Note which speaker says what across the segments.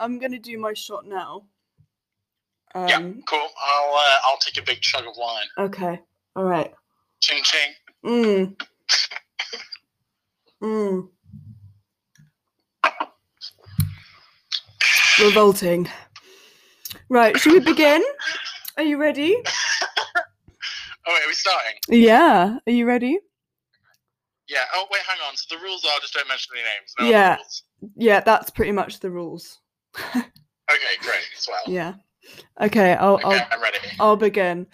Speaker 1: I'm gonna do my shot now. Um,
Speaker 2: yeah, cool. I'll uh, I'll take a big chug of wine.
Speaker 1: Okay. All right.
Speaker 2: Ching ching.
Speaker 1: Mm. Mm. Revolting. Right, should we begin? Are you ready?
Speaker 2: Oh wait, are we starting?
Speaker 1: Yeah. Are you ready?
Speaker 2: Yeah. Oh wait, hang on. So the rules are just don't mention any names. No
Speaker 1: Yeah. Yeah, that's pretty much the rules.
Speaker 2: Okay, great. Swell.
Speaker 1: Yeah. Okay, I'll
Speaker 2: Okay,
Speaker 1: I'll
Speaker 2: I'm ready.
Speaker 1: I'll begin.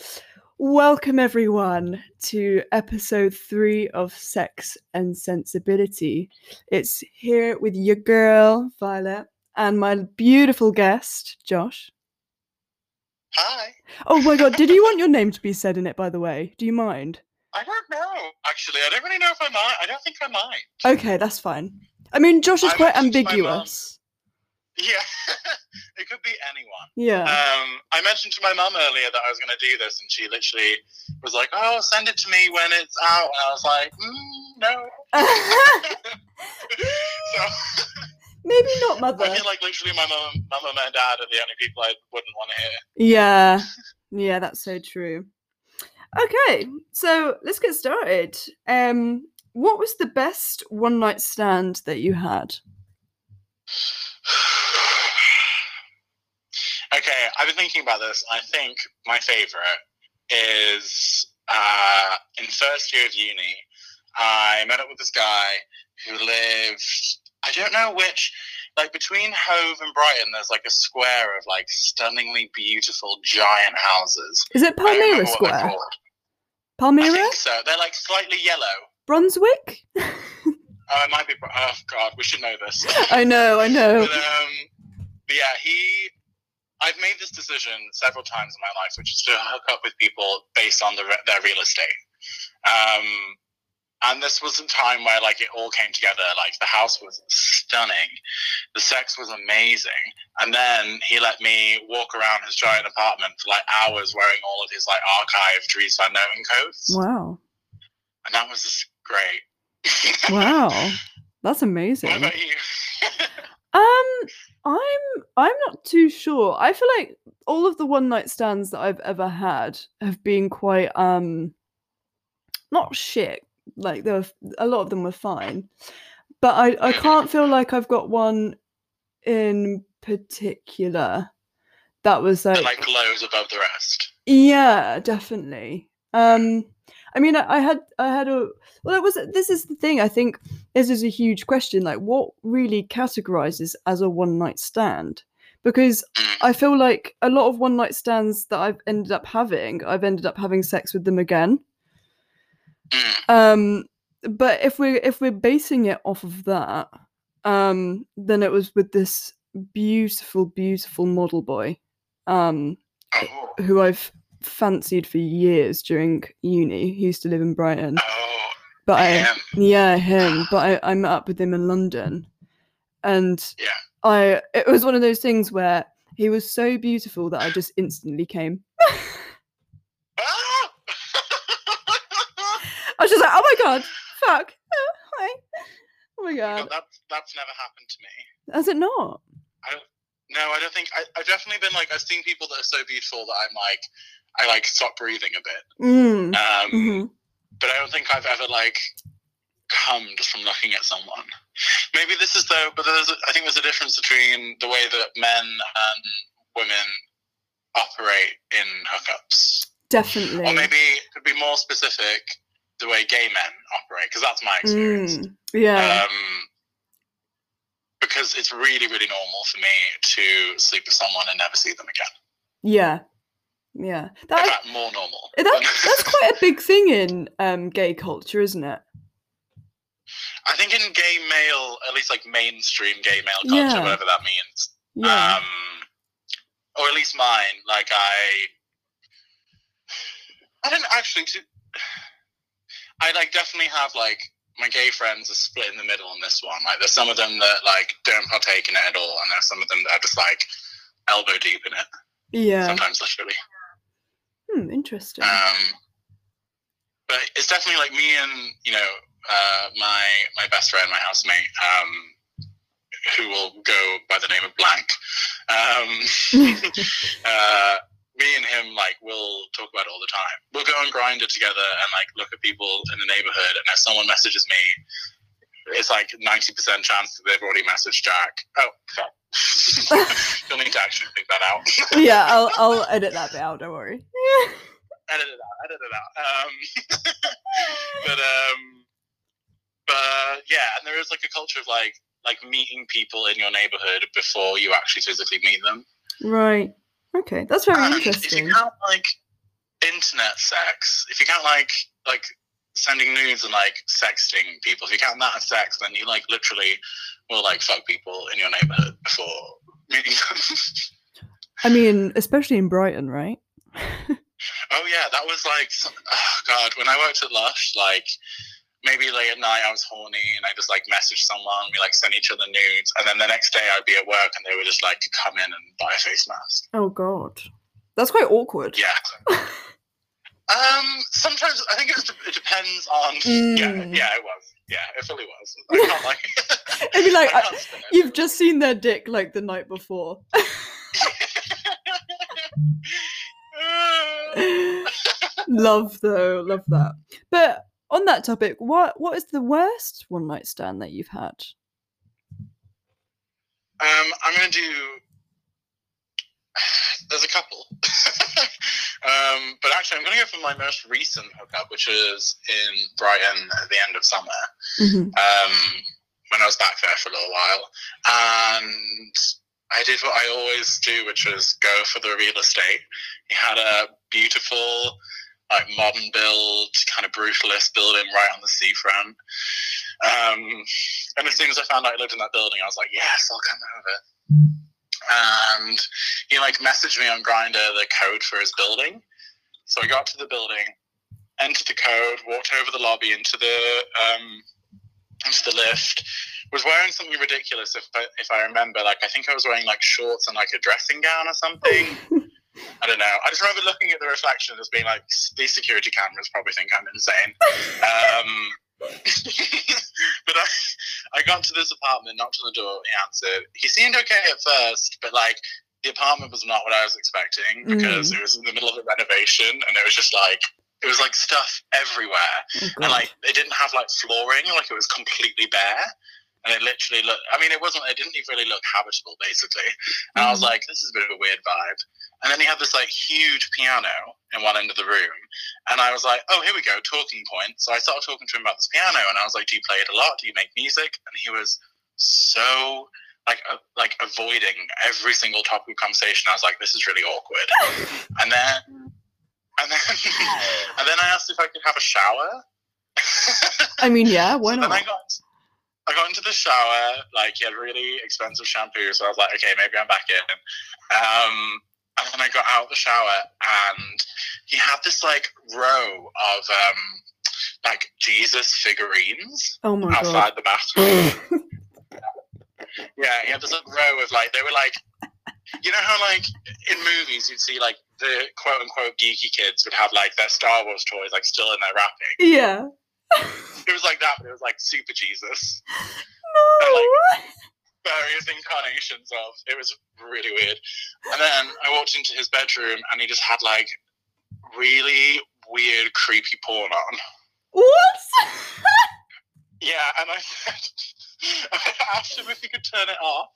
Speaker 1: Welcome everyone to episode three of Sex and Sensibility. It's here with your girl Violet and my beautiful guest Josh.
Speaker 2: Hi.
Speaker 1: Oh my god, did you want your name to be said in it by the way? Do you mind?
Speaker 2: I don't know. Actually, I don't really know if I might. I don't think I might.
Speaker 1: Okay, that's fine. I mean Josh is
Speaker 2: I
Speaker 1: quite ambiguous.
Speaker 2: Yeah. it could be anyone.
Speaker 1: Yeah.
Speaker 2: Um, I mentioned to my mum earlier that I was going to do this, and she literally was like, "Oh, send it to me when it's out." And I was like, mm, "No." so
Speaker 1: Maybe not mother.
Speaker 2: I feel like literally my mum, mum and my dad are the only people I wouldn't want to hear.
Speaker 1: Yeah, yeah, that's so true. Okay, so let's get started. Um, what was the best one night stand that you had?
Speaker 2: Okay, I've been thinking about this. I think my favorite is uh, in first year of uni. I met up with this guy who lived. I don't know which. Like between Hove and Brighton, there's like a square of like stunningly beautiful giant houses.
Speaker 1: Is it
Speaker 2: Palmeira
Speaker 1: Square?
Speaker 2: called. I
Speaker 1: Palmeira?
Speaker 2: think so. They're like slightly yellow.
Speaker 1: Brunswick?
Speaker 2: Oh, it might be. Oh God, we should know this.
Speaker 1: I know, I know.
Speaker 2: But, um, but yeah, he. I've made this decision several times in my life, which is to hook up with people based on the, their real estate. Um, and this was a time where like it all came together. Like the house was stunning, the sex was amazing, and then he let me walk around his giant apartment for like hours, wearing all of his like archived Dries Van Noten coats,
Speaker 1: Wow.
Speaker 2: and that was just great.
Speaker 1: Wow. That's
Speaker 2: what
Speaker 1: amazing.
Speaker 2: about you?
Speaker 1: Um, I'm I'm not too sure. I feel like all of the one night stands that I've ever had have been quite um not shit. Like there were a lot of them were fine. But I I can't feel like I've got one in particular that was like,
Speaker 2: like glows above the rest.
Speaker 1: yeah, definitely. Um I mean I, I had I had a well it was this is the thing, I think this is a huge question, like what really categorizes as a one night stand? Because. I feel like a lot of one night stands that I've ended up having, I've ended up having sex with them again. Um but if we're if we're basing it off of that, um, then it was with this beautiful, beautiful model boy. Um
Speaker 2: Oh,
Speaker 1: who I've fancied for years during uni. He used to live in Brighton.
Speaker 2: oh,
Speaker 1: But I
Speaker 2: him.
Speaker 1: yeah, him. But I, I met up with him in London. And
Speaker 2: Yeah.
Speaker 1: I it was one of those things where he was so beautiful that I just instantly came. I was just like, oh my god, fuck. Oh, hi. Oh my
Speaker 2: No,
Speaker 1: god.
Speaker 2: that's that's never happened to me.
Speaker 1: Has it not?
Speaker 2: No, I don't think I, I've definitely been like I've seen people that are so beautiful that I'm like I like stop breathing a bit.
Speaker 1: Mm.
Speaker 2: Um,
Speaker 1: mhm.
Speaker 2: but I don't think I've ever like come just from looking at someone. Maybe this is though, but there's I think there's a difference between the way that men and women operate in hookups,
Speaker 1: Definitely.
Speaker 2: or maybe to be more specific, the way gay men operate, because that's my experience.
Speaker 1: Mm, Yeah.
Speaker 2: Um, because it's really, really normal for me to sleep with someone and never see them again.
Speaker 1: yeah. Yeah.
Speaker 2: In
Speaker 1: That,
Speaker 2: more normal.
Speaker 1: that that's quite a big thing in um gay culture, isn't it?
Speaker 2: I think in gay male, at least like mainstream gay male culture,
Speaker 1: Yeah.
Speaker 2: whatever that means.
Speaker 1: Yeah.
Speaker 2: Um, or at least mine. Like I, I don't actually. I like definitely have like my gay friends are split in the middle on this one. Like there's some of them that like don't partake in it at all, and there's some of them that are just like elbow deep in it.
Speaker 1: yeah.
Speaker 2: Sometimes literally.
Speaker 1: Hmm, interesting.
Speaker 2: Um, but it's definitely like me and you know uh, my my best friend, my housemate, um, who will go by the name of Blank. Um, uh, me and him like will talk about it all the time. We'll go and grind it together and like look at people in the neighborhood, and if someone messages me, it's like ninety percent chance that they've already messaged Jack. Oh, fuck. You'll need to actually think that out.
Speaker 1: yeah, I'll I'll edit that bit out. Don't worry.
Speaker 2: edit it out. Edit it out. Um, but um, but yeah, and there is like a culture of like like meeting people in your neighborhood before you actually physically meet them.
Speaker 1: Right. Okay, that's very
Speaker 2: And if
Speaker 1: interesting.
Speaker 2: you count like internet sex, if you count like like sending nudes and like sexting people, if you count that as sex, then you like literally will like fuck people in your neighborhood before meeting them.
Speaker 1: I mean, especially in Brighton, right?
Speaker 2: oh yeah, that was like oh god, when I worked at Lush, like maybe late at night I was horny and I just like messaged someone, we like sent each other nudes, and then the next day I'd be at work and they would just like come in and buy a face mask.
Speaker 1: Oh god, that's quite awkward.
Speaker 2: Yeah. Um, sometimes I think it, was, it depends on. Yeah,
Speaker 1: Mm.
Speaker 2: yeah, it was. Yeah, it really was. I can't like.
Speaker 1: It'd be like
Speaker 2: I spin
Speaker 1: you've just seen their dick like the night before. love though, love that. But on that topic, what what is the worst one night stand that you've had?
Speaker 2: Um, I'm gonna do. There's a couple, um, but actually, I'm gonna go for my most recent hookup, which was in Brighton at the end of summer.
Speaker 1: Mhm.
Speaker 2: um, when I was back there for a little while. And I did what I always do, which was go for the real estate. He had a beautiful, like modern build, kind of brutalist building right on the seafront. Um, and as soon as I found out I lived in that building, I was like, yes, I'll come over. And he like messaged me on Grindr the code for his building. So I got to the building, entered the code, walked over the lobby into the um, into the lift. Was wearing something ridiculous. If I, if I remember, like I think I was wearing like shorts and like a dressing gown or something. I don't know. I just remember looking at the reflection and just being like, these security cameras probably think I'm insane. Um, but I, I got to this apartment, knocked on the door, he answered. He seemed okay at first, but like the apartment was not what I was expecting mm. because it was in the middle of a renovation and it was just like, it was like stuff everywhere.
Speaker 1: Oh,
Speaker 2: and like they didn't have like flooring like it was completely bare and it literally looked i mean it wasn't it didn't even really look habitable basically. And i was
Speaker 1: Mhm.
Speaker 2: like this is a bit of a weird vibe. And then he had this like huge piano in one end of the room. And i was like oh here we go talking point. So i started talking to him about this piano and i was like do you play it a lot? Do you make music? And he was so like uh, like avoiding every single topic of conversation. I was like this is really awkward. And then and then and then I asked if I could have a shower.
Speaker 1: I mean, yeah, why
Speaker 2: So then I
Speaker 1: not?
Speaker 2: got I got into the shower, like he had really expensive shampoo, so I was like, okay, maybe I'm back in. Um, and then I got out of the shower, and he had this like row of um, like Jesus figurines
Speaker 1: Oh my god.
Speaker 2: outside the bathroom. yeah, he had this like row of like they were like, you know how like in movies you'd see like the quote unquote geeky kids would have like their Star Wars toys like still in their wrapping.
Speaker 1: Yeah.
Speaker 2: It was like that, but it was like super Jesus.
Speaker 1: No.
Speaker 2: various incarnations of. It was really weird. And then I walked into his bedroom and he just had like really weird, creepy porn on.
Speaker 1: What?
Speaker 2: Yeah, and I said, I asked him if he could turn it off.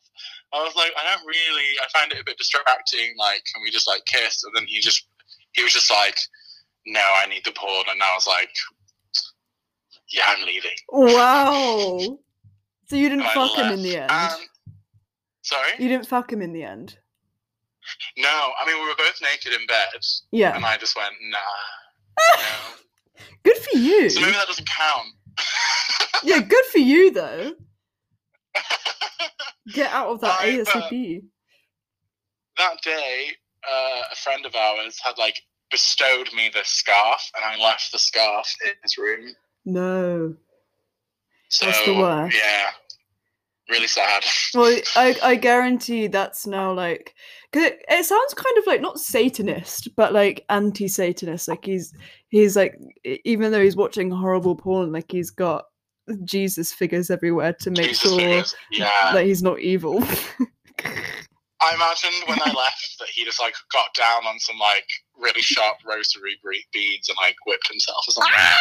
Speaker 2: I was like, I don't really, I find it a bit distracting. Like, can we just like kiss? And then he just, he was just like, no, I need the porn. And I was like, yeah, I'm leaving.
Speaker 1: wow. So you didn't
Speaker 2: I
Speaker 1: fuck him in the end.
Speaker 2: Um, sorry?
Speaker 1: you didn't fuck him in the end.
Speaker 2: No, I mean, we were both naked in bed.
Speaker 1: Yeah.
Speaker 2: And I just went, nah. no.
Speaker 1: Good for you.
Speaker 2: So maybe that doesn't count.
Speaker 1: Yeah, good for you though. Get out of that
Speaker 2: I, uh,
Speaker 1: ASAP.
Speaker 2: that day, uh, a friend of ours had like bestowed me this scarf, and I left the scarf in his room.
Speaker 1: No.
Speaker 2: So
Speaker 1: That's the worst.
Speaker 2: yeah, really sad.
Speaker 1: Well, I I guarantee that's now like cause it, it sounds kind of like not Satanist, but like anti-Satanist. Like he's he's like even though he's watching horrible porn, like he's got Jesus figures everywhere to make
Speaker 2: Jesus
Speaker 1: sure.
Speaker 2: Yeah,
Speaker 1: that he's not evil.
Speaker 2: I I imagined when I left that he just like got down on some like really sharp rosary beads and like whipped himself or something.
Speaker 1: Ah!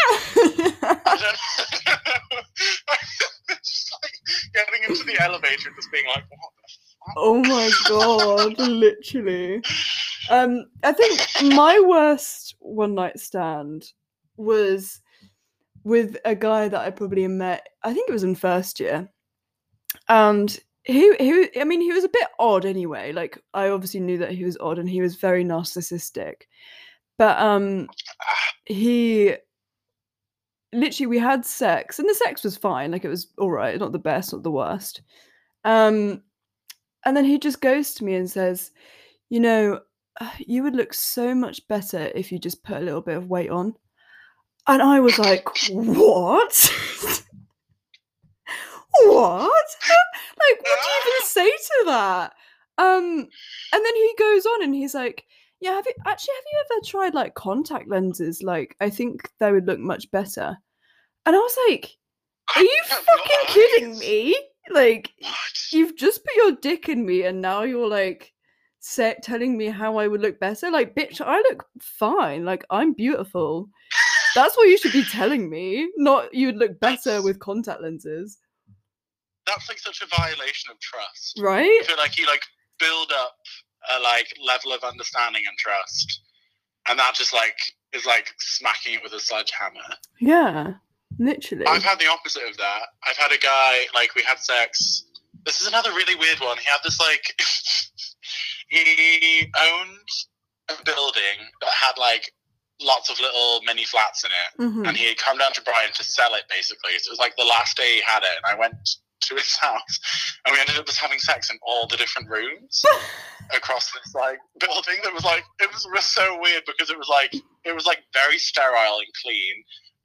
Speaker 2: I don't know. just like getting into the elevator and just being like, what the fuck?
Speaker 1: oh my god, literally. Um, I think my worst one night stand was with a guy that I probably met. I think it was in first year, and he he. I mean, he was a bit odd anyway. Like I obviously knew that he was odd, and he was very narcissistic. But um, he literally we had sex, and the sex was fine. Like it was all right, not the best, not the worst. Um, and then he just goes to me and says, "You know, you would look so much better if you just put a little bit of weight on." And I was like, "What? what? like, what do you even say to that?" Um, and then he goes on and he's like, "Yeah, have you actually have you ever tried like contact lenses? Like, I think they would look much better." And I was like, "Are you fucking kidding me? Like,
Speaker 2: What?
Speaker 1: you've just put your dick in me and now you're like set telling me how I would look better. Like, bitch, I look fine. Like, I'm beautiful. That's what you should be telling me, not you'd look better with contact lenses,
Speaker 2: That's like such a violation of trust.
Speaker 1: right?
Speaker 2: I feel like you like build up a like level of understanding and trust, and that just like is like smacking it with a sledgehammer.
Speaker 1: Yeah, literally.
Speaker 2: I've had the opposite of that. I've had a guy like we had sex. This is another really weird one. He had this like he owned a building that had like lots of little mini flats in it,
Speaker 1: Mhm.
Speaker 2: and he had come down to Brighton to sell it basically. So it was like the last day he had it, and I went to his house, and we ended up just having sex in all the different rooms across this like building. That was like it was, was so weird because it was like it was like very sterile and clean,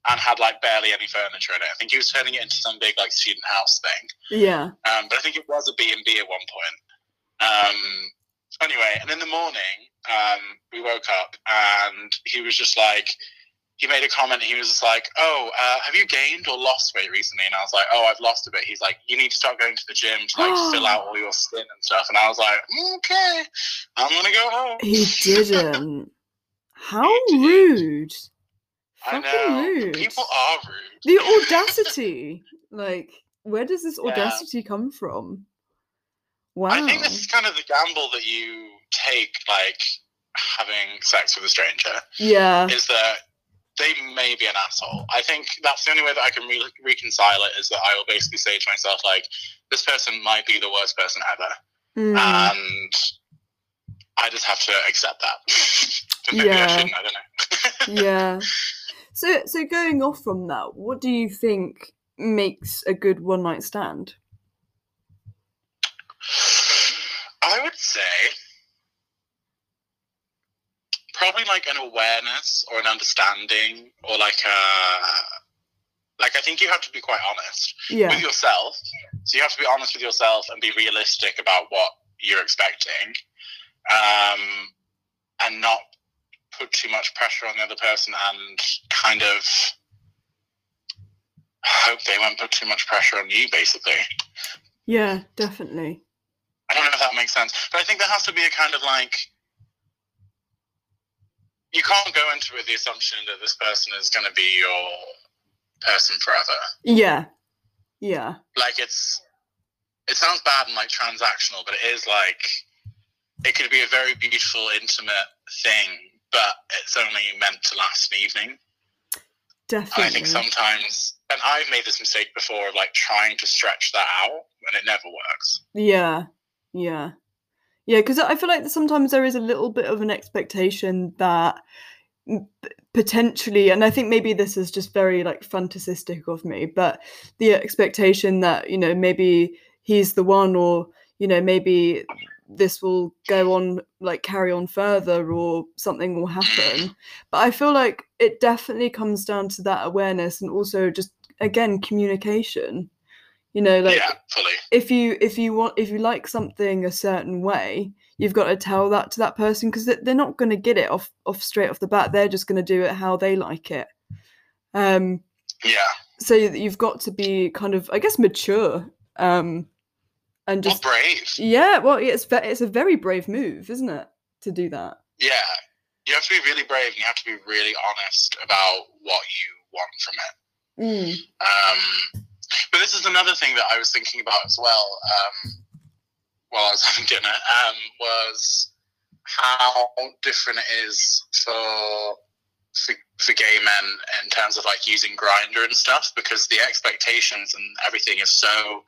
Speaker 2: and had like barely any furniture in it. I think he was turning it into some big like student house thing.
Speaker 1: yeah.
Speaker 2: Um, but I think it was a B and B at one point. Um, anyway, and in the morning, um, we woke up and he was just like, he made a comment. He was just like, "Oh, uh, have you gained or lost weight recently?" And I was like, "Oh, I've lost a bit." He's like, "You need to start going to the gym to like fill out all your skin and stuff." And I was like, "Okay, I'm gonna go home."
Speaker 1: He didn't. How
Speaker 2: He did.
Speaker 1: rude.
Speaker 2: I
Speaker 1: Fucking
Speaker 2: know
Speaker 1: rude.
Speaker 2: people are rude.
Speaker 1: The audacity. like, where does this
Speaker 2: Yeah.
Speaker 1: audacity come from? Wow.
Speaker 2: I think this is kind of the gamble that you take, like having sex with a stranger.
Speaker 1: yeah.
Speaker 2: is that they may be an asshole. I think that's the only way that I can re- reconcile it is that I will basically say to myself, like, this person might be the worst person ever.
Speaker 1: Mm.
Speaker 2: And I just have to accept that. maybe
Speaker 1: Yeah.
Speaker 2: I shouldn't, I don't know.
Speaker 1: yeah. So so going off from that, what do you think makes a good one night stand?
Speaker 2: I would say probably like an awareness or an understanding or like a like I think you have to be quite honest
Speaker 1: Yeah.
Speaker 2: with yourself. So you have to be honest with yourself and be realistic about what you're expecting, um, and not put too much pressure on the other person and kind of hope they won't put too much pressure on you. Basically,
Speaker 1: Yeah, definitely.
Speaker 2: I don't know if that makes sense, but I think there has to be a kind of like you can't go into it with the assumption that this person is going to be your person forever.
Speaker 1: Yeah. Yeah.
Speaker 2: like it's it sounds bad and like transactional, but it is like it could be a very beautiful, intimate thing, but it's only meant to last an evening.
Speaker 1: Definitely.
Speaker 2: And I think sometimes, and I've made this mistake before of like trying to stretch that out, and it never works.
Speaker 1: Yeah. Yeah. Yeah, because I feel like sometimes there is a little bit of an expectation that potentially, and I think maybe this is just very like fantasistic of me, but the expectation that, you know, maybe he's the one or, you know, maybe this will go on, like carry on further or something will happen. But I feel like it definitely comes down to that awareness and also just, again, communication. You know, like
Speaker 2: yeah, fully.
Speaker 1: if you if you want if you like something a certain way you've got to tell that to that person because they're not going to get it off off straight off the bat they're just going to do it how they like it um
Speaker 2: Yeah,
Speaker 1: so you've got to be kind of i guess mature um and
Speaker 2: Well,
Speaker 1: just
Speaker 2: brave.
Speaker 1: yeah. Well, it's it's a very brave move, isn't it, to do that?
Speaker 2: Yeah. You have to be really brave and you have to be really honest about what you want from it.
Speaker 1: Mm.
Speaker 2: Um, but this is another thing that I was thinking about as well um, while I was having dinner um, was how different it is for, for for gay men in terms of like using Grindr and stuff because the expectations and everything is so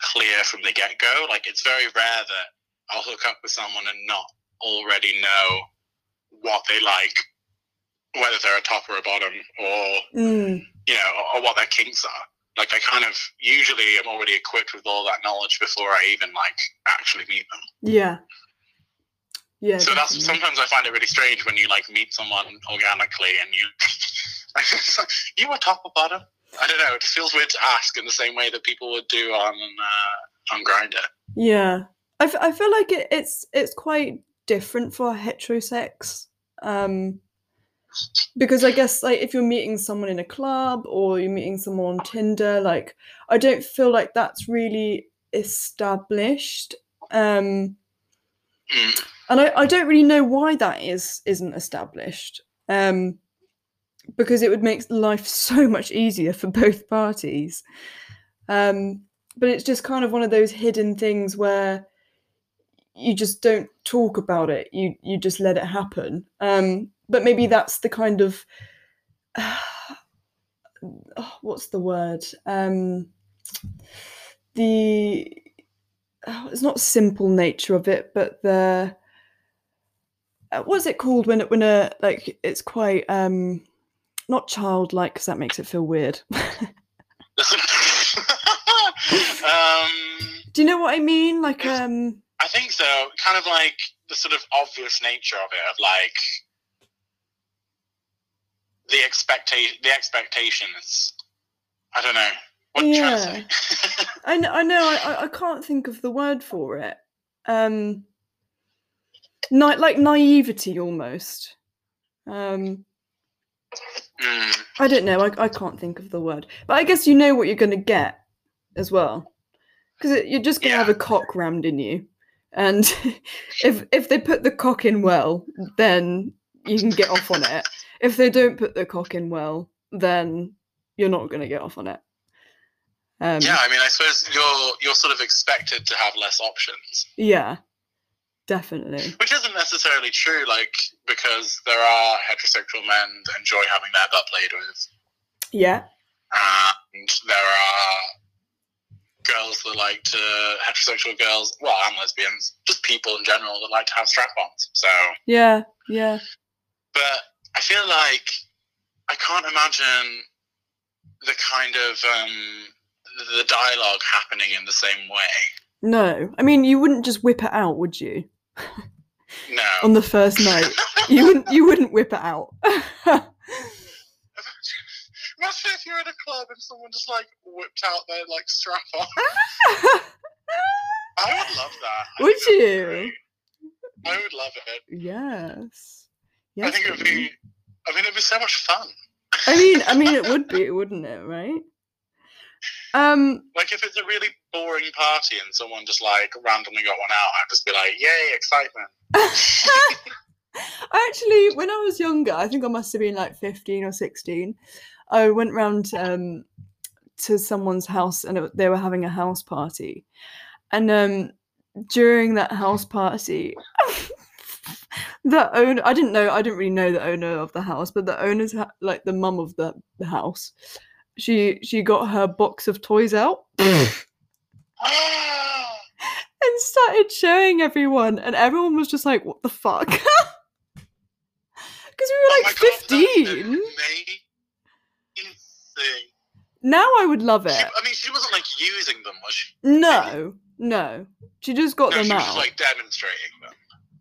Speaker 2: clear from the get go. Like it's very rare that I'll hook up with someone and not already know what they like, whether they're a top or a bottom, or
Speaker 1: Mm.
Speaker 2: you know, or, or what their kinks are. Like I kind of usually am already equipped with all that knowledge before I even like actually meet them.
Speaker 1: Yeah. Yeah.
Speaker 2: so that's sometimes I find it really strange when you like meet someone organically and you like, you were top or bottom. I don't know. It just feels weird to ask in the same way that people would do on uh, on Grindr.
Speaker 1: Yeah, I, f- I feel like it, it's it's quite different for heterosex, um, because I guess like if you're meeting someone in a club or you're meeting someone on Tinder, like I don't feel like that's really established, um,
Speaker 2: Mm.
Speaker 1: and I, I don't really know why that is isn't established, um, because it would make life so much easier for both parties. Um, but it's just kind of one of those hidden things where you just don't talk about it you you just let it happen um but maybe that's the kind of oh, what's the word um the oh, it's not simple nature of it but the uh, what's it called when it when a like it's quite um not childlike because that makes it feel weird
Speaker 2: um,
Speaker 1: do you know what i mean like um
Speaker 2: I think so. Kind of like the sort of obvious nature of it, of like the expectation. The expectations. I don't know. What yeah. trying to say?
Speaker 1: I know, I know, I, I- can't think of the word for it. Um, na- like naivety almost. Um,
Speaker 2: Mm,
Speaker 1: I don't know, I, I can't think of the word. But I guess you know what you're going to get as well. Because you're just going to have a cock rammed in you. And if if they put the cock in well, then you can get off on it. If they don't put the cock in well, then you're not going to get off on it. Um,
Speaker 2: yeah, I mean, I suppose you're you're sort of expected to have less options,
Speaker 1: Yeah, definitely.
Speaker 2: which isn't necessarily true. Like because there are heterosexual men that enjoy having their butt played with,
Speaker 1: Yeah,
Speaker 2: and there are girls that like to heterosexual girls, well, and lesbians, just people in general that like to have strap-ons. So,
Speaker 1: yeah, yeah.
Speaker 2: But I feel like I can't imagine the kind of um, the dialogue happening in the same way.
Speaker 1: No, I mean you wouldn't just whip it out, would you?
Speaker 2: No.
Speaker 1: On the first night, you wouldn't. You wouldn't whip it out.
Speaker 2: Imagine if you're in a club and someone just like whipped out their like strap on. I would love that. I
Speaker 1: Would
Speaker 2: think it be
Speaker 1: you?
Speaker 2: I would love it.
Speaker 1: yes.
Speaker 2: I think it would be. I mean, it'd be so much fun.
Speaker 1: I mean, I mean, it would be, wouldn't it? Right. Um.
Speaker 2: Like if it's a really boring party and someone just like randomly got one out, I'd just be like, "Yay, excitement!"
Speaker 1: Actually, when I was younger, I think I must have been like 15 or 16. I went round um, to someone's house and it, they were having a house party. And um, during that house party, the owner, I didn't know, I didn't really know the owner of the house, but the owner's, ha- like the mum of the, the house, she she got her box of toys out ah! and started showing everyone, and everyone was just like, "What the fuck?" Because we were
Speaker 2: Oh
Speaker 1: like
Speaker 2: my
Speaker 1: fifteen.
Speaker 2: amazing.
Speaker 1: Now I would love
Speaker 2: She,
Speaker 1: it.
Speaker 2: I mean, she wasn't like using them, was she?
Speaker 1: No, no, she just got
Speaker 2: No,
Speaker 1: them
Speaker 2: she was
Speaker 1: out.
Speaker 2: just like demonstrating them.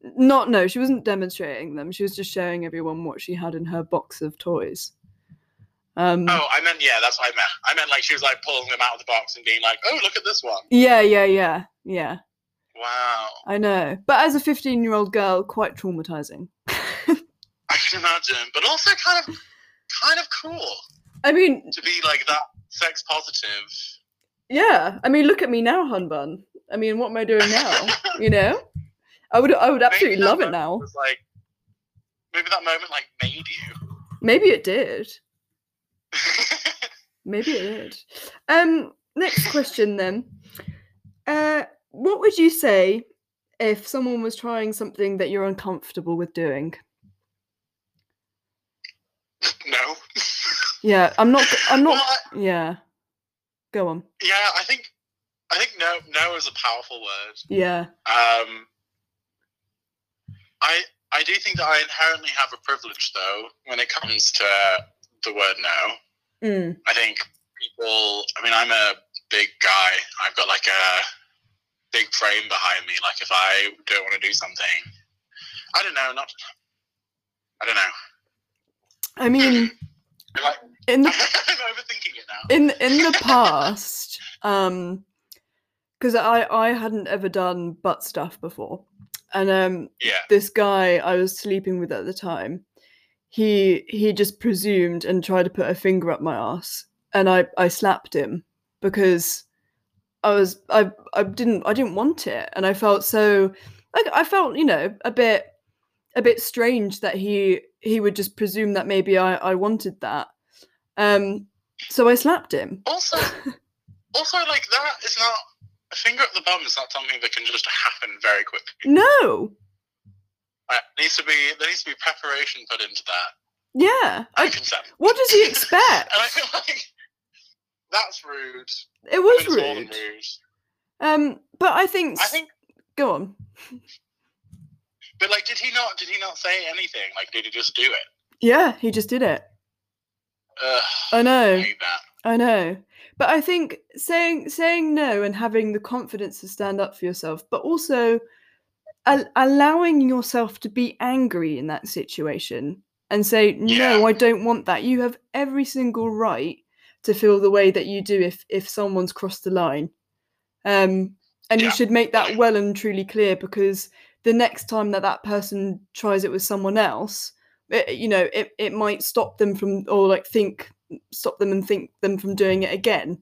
Speaker 1: Not no, she wasn't demonstrating them. She was just showing everyone what she had in her box of toys. Um,
Speaker 2: Oh, I meant yeah, that's what I meant. I meant like she was like pulling them out of the box and being like, "Oh, look at this one."
Speaker 1: yeah, yeah, yeah, yeah.
Speaker 2: Wow,
Speaker 1: I know, but as a fifteen-year-old girl, quite traumatizing.
Speaker 2: I can imagine, but also kind of, kind of cool
Speaker 1: I mean,
Speaker 2: to be like that sex positive.
Speaker 1: yeah. I mean, look at me now, hun bun. I mean, what am I doing now? you know, I would I would absolutely
Speaker 2: Maybe
Speaker 1: love it now.
Speaker 2: Was like maybe that moment like made you.
Speaker 1: Maybe it did. Maybe it did. Um, next question then. Uh, what would you say if someone was trying something that you're uncomfortable with doing?
Speaker 2: no.
Speaker 1: Yeah, I'm not. I'm not.
Speaker 2: Well, I-
Speaker 1: Yeah. Go on.
Speaker 2: yeah, I think I think no no is a powerful word.
Speaker 1: Yeah.
Speaker 2: Um, I I do think that I inherently have a privilege though when it comes to the word no.
Speaker 1: Mm.
Speaker 2: I think people. I mean, I'm a big guy. I've got like a big frame behind me. Like if I don't want to do something, I don't know. Not. I don't know.
Speaker 1: I mean,
Speaker 2: Like,
Speaker 1: in the
Speaker 2: I'm overthinking it now.
Speaker 1: in in the past, um, because I I hadn't ever done butt stuff before, and um,
Speaker 2: Yeah.
Speaker 1: this guy I was sleeping with at the time, he he just presumed and tried to put a finger up my ass, and I I slapped him because I was I I didn't I didn't want it, and I felt so like I felt you know a bit a bit strange that he he would just presume that maybe I I wanted that, um. So I slapped him.
Speaker 2: Also, also like that is not a finger at the bum is not something that can just happen very quickly.
Speaker 1: No.
Speaker 2: Uh, needs to be there needs to be preparation put into that
Speaker 1: Yeah. I,
Speaker 2: consent.
Speaker 1: what does he expect?
Speaker 2: and I feel like that's rude.
Speaker 1: it
Speaker 2: I
Speaker 1: was
Speaker 2: mean, more than
Speaker 1: rude.
Speaker 2: rude.
Speaker 1: Um, but I think.
Speaker 2: I think,
Speaker 1: Go on.
Speaker 2: but like, did he not? Did he not say anything? Like, did he just do it?
Speaker 1: Yeah, he just did it.
Speaker 2: Ugh,
Speaker 1: I
Speaker 2: I
Speaker 1: know.
Speaker 2: hate that.
Speaker 1: I know. But I think saying saying no and having the confidence to stand up for yourself, but also al- allowing yourself to be angry in that situation and say no,
Speaker 2: Yeah.
Speaker 1: I don't want that. You have every single right to feel the way that you do if if someone's crossed the line. Um and you should make that well and truly clear because the next time that that person tries it with someone else, it, you know, it, it might stop them from or like think stop them and think them from doing it again.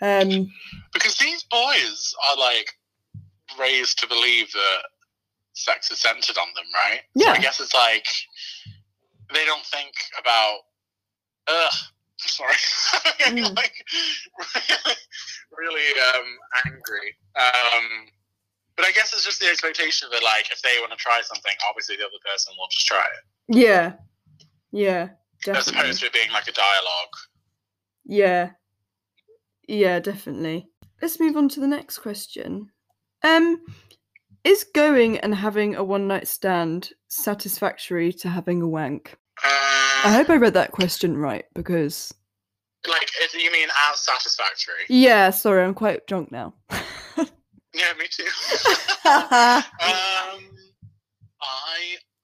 Speaker 1: Um,
Speaker 2: Because these boys are like raised to believe that sex is centered on them, right? So
Speaker 1: Yeah.
Speaker 2: I guess it's like they don't think about. Ugh. Sorry.
Speaker 1: Mm.
Speaker 2: like really, really um, angry. Um, but I guess it's just the expectation that like if they want to try something, obviously the other person will just try it,
Speaker 1: yeah, yeah,
Speaker 2: as opposed to it being like a dialogue.
Speaker 1: Yeah, yeah, definitely. Let's move on to the next question. Um, is going and having a one night stand satisfactory to having a wank? I
Speaker 2: Um,
Speaker 1: hope I read that question right because
Speaker 2: like, you mean as satisfactory?
Speaker 1: yeah, sorry, I'm quite drunk now.
Speaker 2: Yeah, me too. Um,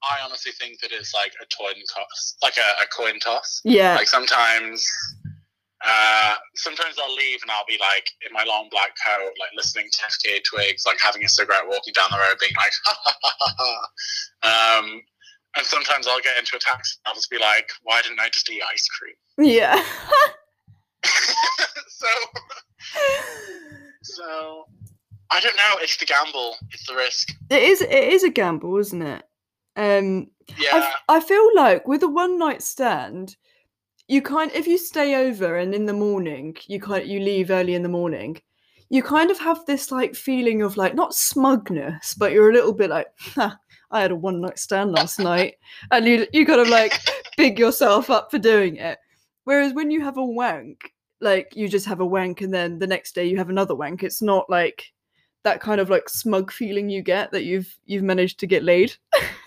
Speaker 2: I honestly think that it's like a coin toss, like a, a coin toss.
Speaker 1: yeah,
Speaker 2: Like sometimes, uh, sometimes I'll leave and I'll be like in my long black coat, like listening to FKA Twigs, like having a cigarette, walking down the road, being like, ha ha ha ha ha. Um, and sometimes I'll get into a taxi and I'll just be like, why didn't I just eat ice cream?
Speaker 1: yeah.
Speaker 2: so, so I don't know. It's the gamble. It's the risk.
Speaker 1: it is. It is a gamble, isn't it? Um, I,
Speaker 2: Yeah.
Speaker 1: f- I feel like with a one night stand, you kind if you stay over and in the morning you kind you leave early in the morning, you kind of have this like feeling of like not smugness, but you're a little bit like, "Ha, I had a one night stand last night, and you you kind of like big yourself up for doing it. Whereas when you have a wank, like you just have a wank and then the next day you have another wank. It's not like that kind of like smug feeling you get that you've you've managed to get laid.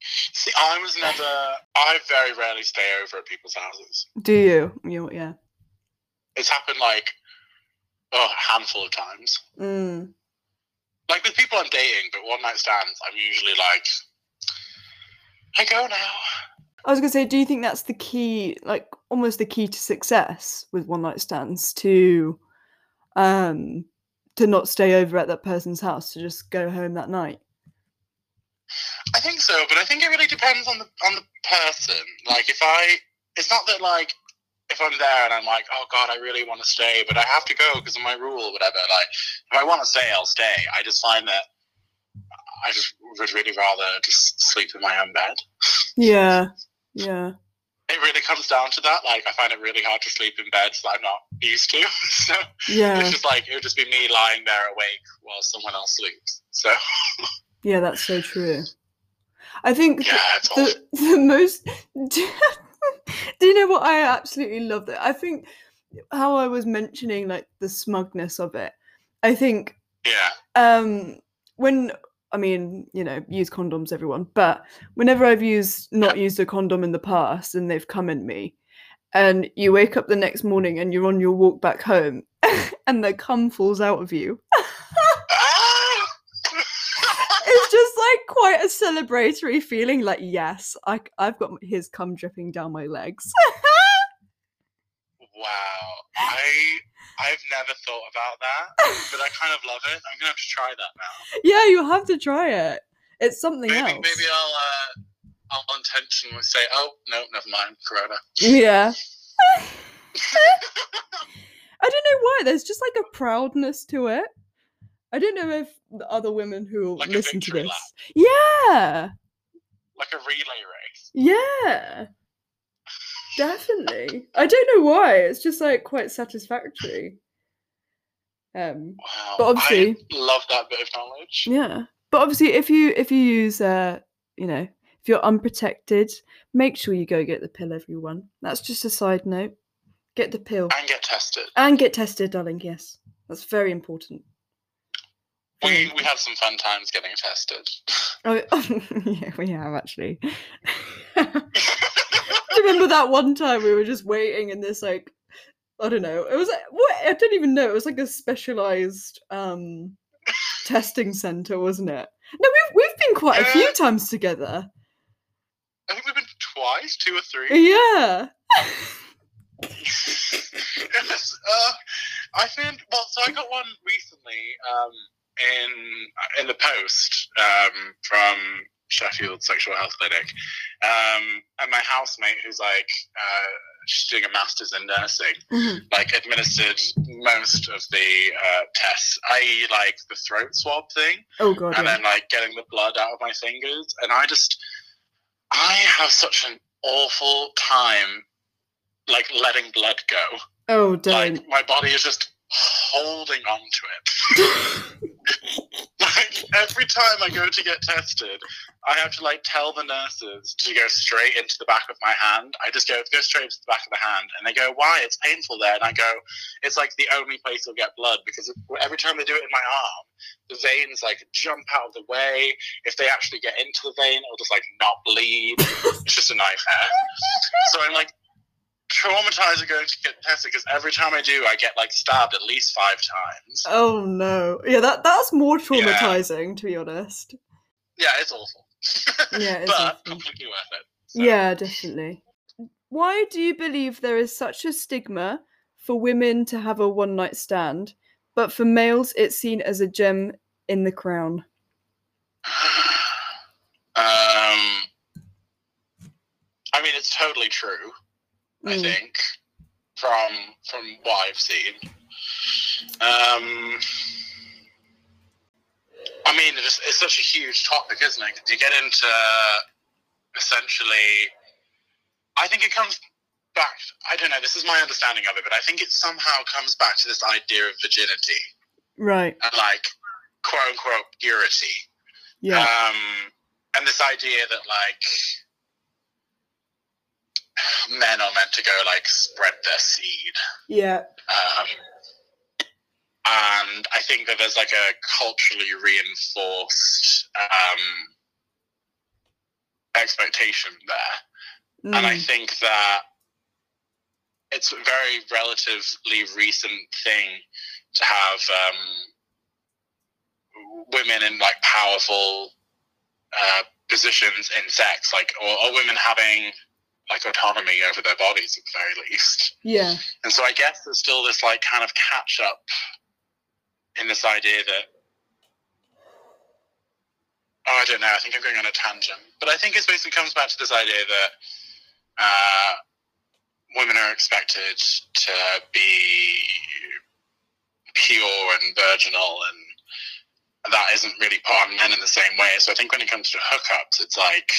Speaker 2: See, I was never. I very rarely stay over at people's houses.
Speaker 1: Do you? You yeah.
Speaker 2: It's happened like oh, a handful of times.
Speaker 1: Mm.
Speaker 2: Like with people I'm dating, but one night stands, I'm usually like, I go now.
Speaker 1: I was gonna say, do you think that's the key, like almost the key to success with one night stands, to um to not stay over at that person's house, to just go home that night?
Speaker 2: I think so, but I think it really depends on the on the person. Like if I, it's not that like if I'm there and I'm like, oh god, I really want to stay, but I have to go because of my rule or whatever. Like, if I want to stay, I'll stay. I just find that I just would really rather just sleep in my own bed.
Speaker 1: Yeah. Yeah.
Speaker 2: It really comes down to that. Like, I find it really hard to sleep in beds that I'm not used to. so
Speaker 1: Yeah.
Speaker 2: it's just like it would just be me lying there awake while someone else sleeps. So
Speaker 1: Yeah, that's so true. I think
Speaker 2: yeah,
Speaker 1: the the most do you know what? I absolutely love that I think how I was mentioning like the smugness of it I think
Speaker 2: Yeah.
Speaker 1: um when I mean you know use condoms everyone but whenever I've used not used a condom in the past and they've come in me and you wake up the next morning and you're on your walk back home and the cum falls out of you
Speaker 2: Ah!
Speaker 1: it's just like quite a celebratory feeling like yes I, i've got his cum dripping down my legs
Speaker 2: Wow. I I've never thought about that, but I kind of love it. I'm gonna have to try that now.
Speaker 1: yeah you have to try it it's something
Speaker 2: Maybe
Speaker 1: else
Speaker 2: maybe I'll uh I'll intentionally say, oh no, never mind, Corona.
Speaker 1: yeah i don't know why there's just like a proudness to it i don't know if the other women who
Speaker 2: Like
Speaker 1: listen to this
Speaker 2: lap.
Speaker 1: yeah
Speaker 2: like a relay race.
Speaker 1: yeah definitely i don't know why it's just like quite satisfactory um
Speaker 2: Wow.
Speaker 1: But obviously-
Speaker 2: I love that bit of knowledge.
Speaker 1: Yeah. But obviously if you if you use uh you know, if you're unprotected, make sure you go get the pill everyone. That's just a side note. Get the pill.
Speaker 2: And get tested.
Speaker 1: And get tested, darling, yes. That's very important.
Speaker 2: We we had some fun times getting tested.
Speaker 1: Oh, yeah, we have actually. You remember that one time we were just waiting in this like I don't know. It was like what I don't even know. It was like a specialized um testing center, wasn't it? No, we've we've been quite a few times together.
Speaker 2: I think we've been twice, two or three.
Speaker 1: Yeah.
Speaker 2: yes, uh, I think. Well, so I got one recently um, in in the post um, from Sheffield Sexual Health Clinic, um, and my housemate, who's like uh, she's doing a master's in nursing,
Speaker 1: Mhm.
Speaker 2: like administered most of the uh, tests, i.e., like the throat swab thing
Speaker 1: Oh god.
Speaker 2: and
Speaker 1: Yeah.
Speaker 2: then like getting the blood out of my fingers and i just i have such an awful time like letting blood go
Speaker 1: Oh don't.
Speaker 2: my body is just holding on to it. Like every time i go to get tested i have to like tell the nurses to go straight into the back of my hand. I just go go straight into the back of the hand and they go why? It's painful there. And i go it's like the only place you'll get blood because every time they do it in my arm the veins like jump out of the way. If they actually get into the vein it'll just like not bleed. It's just a nightmare. So i'm like traumatized going to get tested because every time I do, I get like stabbed at least five times.
Speaker 1: oh no. Yeah, that that's more traumatizing to be honest.
Speaker 2: Yeah, it's awful.
Speaker 1: Yeah, it's
Speaker 2: but
Speaker 1: awful.
Speaker 2: completely worth it. So,
Speaker 1: Yeah, definitely. Why do you believe there is such a stigma for women to have a one night stand, but for males it's seen as a gem in the crown?
Speaker 2: Um, I mean, it's totally true. I
Speaker 1: Mm.
Speaker 2: think from from what I've seen. Um, I mean, it's, it's such a huge topic, isn't it? You get into essentially. I think it comes back. I don't know. This is my understanding of it, but I think it somehow comes back to this idea of virginity
Speaker 1: Right.
Speaker 2: and like quote unquote purity.
Speaker 1: Yeah.
Speaker 2: Um, and this idea that like men are meant to go like spread their seed.
Speaker 1: yeah.
Speaker 2: Um, and I think that there's like a culturally reinforced um, expectation there. And I
Speaker 1: Mm.
Speaker 2: think that it's a very relatively recent thing to have um, women in like powerful uh, positions in sex, like or, or women having like autonomy over their bodies at the very least.
Speaker 1: Yeah.
Speaker 2: And so I guess there's still this like kind of catch up in this idea that oh, I don't know. I think I'm going on a tangent, but I think it basically comes back to this idea that uh, women are expected to be pure and virginal and that isn't really part of men in the same way. So I think when it comes to hookups, it's like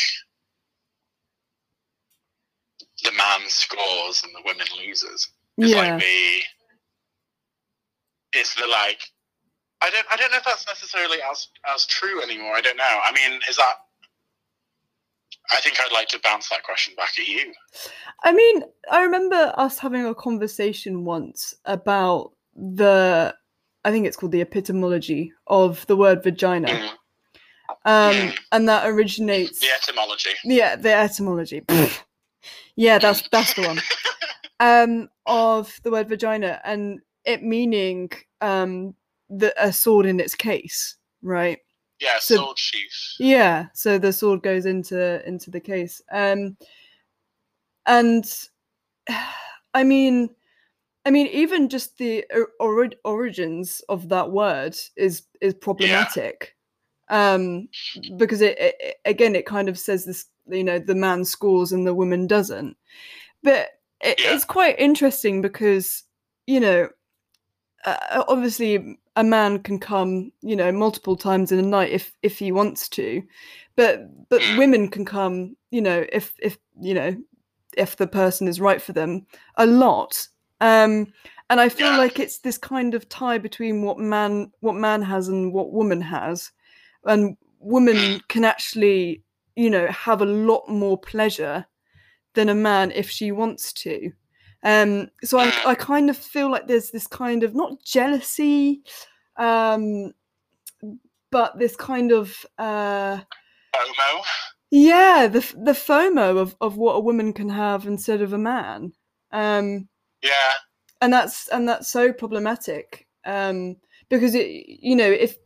Speaker 2: the man scores and the woman loses. It's
Speaker 1: yeah.
Speaker 2: like the it's the like I don't I don't know if that's necessarily as as true anymore. I don't know. I mean, is that I think I'd like to bounce that question back at you.
Speaker 1: I mean, I remember us having a conversation once about the I think it's called the epistemology of the word vagina.
Speaker 2: Mm.
Speaker 1: Um,
Speaker 2: Mm.
Speaker 1: and that originates
Speaker 2: The etymology.
Speaker 1: yeah, the etymology. Yeah, that's that's the one. Um, of the word vagina and it meaning um the a sword in its case, right?
Speaker 2: Yeah,
Speaker 1: So-
Speaker 2: sword sheath.
Speaker 1: Yeah, so the sword goes into into the case. Um and I mean I mean even just the or- ori- origins of that word is is problematic. Um because it, it again it kind of says this you know the man scores and the woman doesn't. But it,
Speaker 2: Yeah.
Speaker 1: it's quite interesting because you know uh, obviously a man can come you know multiple times in a night if if he wants to but but
Speaker 2: Mm.
Speaker 1: women can come you know if if you know if the person is right for them a lot um and i feel
Speaker 2: Yeah.
Speaker 1: like it's this kind of tie between what man what man has and what woman has and women can actually you know have a lot more pleasure than a man if she wants to um so I. I kind of feel like there's this kind of not jealousy um but this kind of uh
Speaker 2: FOMO.
Speaker 1: yeah the the fomo of of what a woman can have instead of a man um
Speaker 2: Yeah.
Speaker 1: and that's and that's so problematic um because it you know if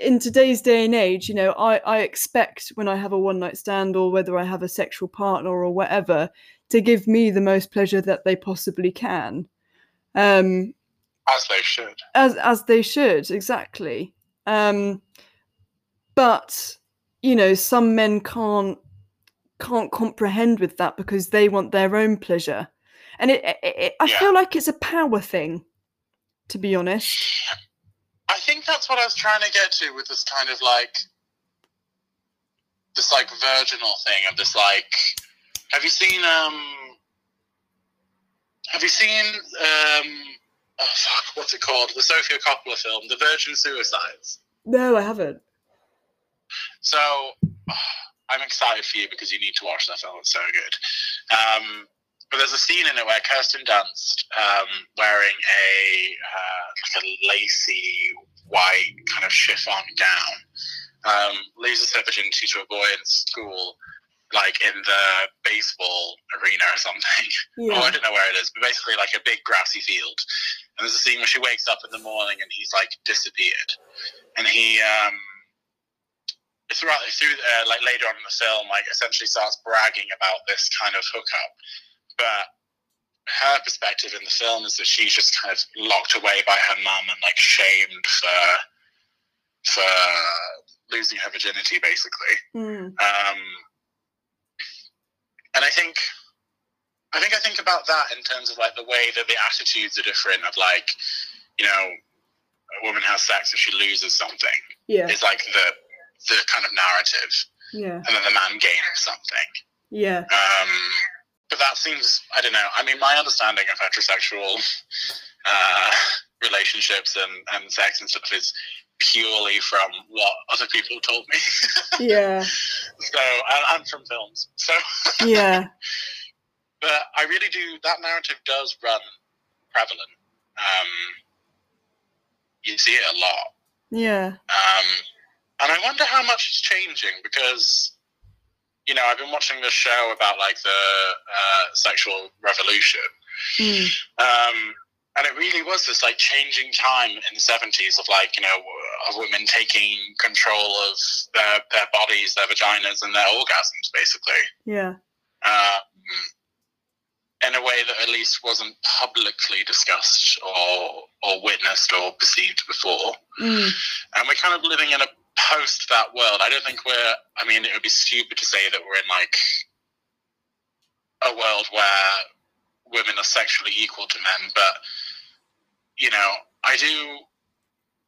Speaker 1: in today's day and age you know i i expect when i have a one night stand or whether i have a sexual partner or whatever to give me the most pleasure that they possibly can um
Speaker 2: As they should.
Speaker 1: as as they should exactly um but you know some men can't can't comprehend with that because they want their own pleasure and it, it, it i
Speaker 2: Yeah.
Speaker 1: feel like it's a power thing to be honest
Speaker 2: I think that's what I was trying to get to with this kind of like this like virginal thing of this like have you seen um have you seen um oh fuck what's it called? The Sofia Coppola film The Virgin Suicides.
Speaker 1: No i haven't.
Speaker 2: So I'm excited for you because you need to watch that film. It's so good. Um but there's a scene in it where Kirsten Dunst, um, wearing a uh, like a lacy white kind of chiffon gown, um, loses her virginity to a boy in school, like in the baseball arena or something. Oh, I don't know where it is, but basically like a big grassy field. And there's a scene where she wakes up in the morning and he's like disappeared, and he um, throughout through uh, like later on in the film, like essentially starts bragging about this kind of hookup, but her perspective in the film is that she's just kind of locked away by her mum and like shamed for for losing her virginity, basically.
Speaker 1: Mm.
Speaker 2: Um, and I think, I think I think about that in terms of like the way that the attitudes are different. Of like, you know, a woman has sex if she loses something.
Speaker 1: yeah
Speaker 2: It's like the the kind of narrative,
Speaker 1: yeah
Speaker 2: and then the man gains something.
Speaker 1: yeah
Speaker 2: Um, but that seems, I don't know. I mean, my understanding of heterosexual uh, relationships and, and sex and stuff is purely from what other people told me.
Speaker 1: yeah
Speaker 2: so, and, and from films. So,
Speaker 1: yeah
Speaker 2: but I really do, that narrative does run prevalent. Um, you see it a lot.
Speaker 1: yeah
Speaker 2: Um, and I wonder how much it's changing because, you know, I've been watching this show about like the uh, sexual revolution,
Speaker 1: Mm.
Speaker 2: um, and it really was this like changing time in the seventies of like you know of women taking control of their their bodies, their vaginas, and their orgasms, basically.
Speaker 1: yeah
Speaker 2: Um, in a way that at least wasn't publicly discussed or or witnessed or perceived before
Speaker 1: Mm.
Speaker 2: and we're kind of living in a post that world. I don't think we're. I mean, it would be stupid to say that we're in like a world where women are sexually equal to men, but you know, I do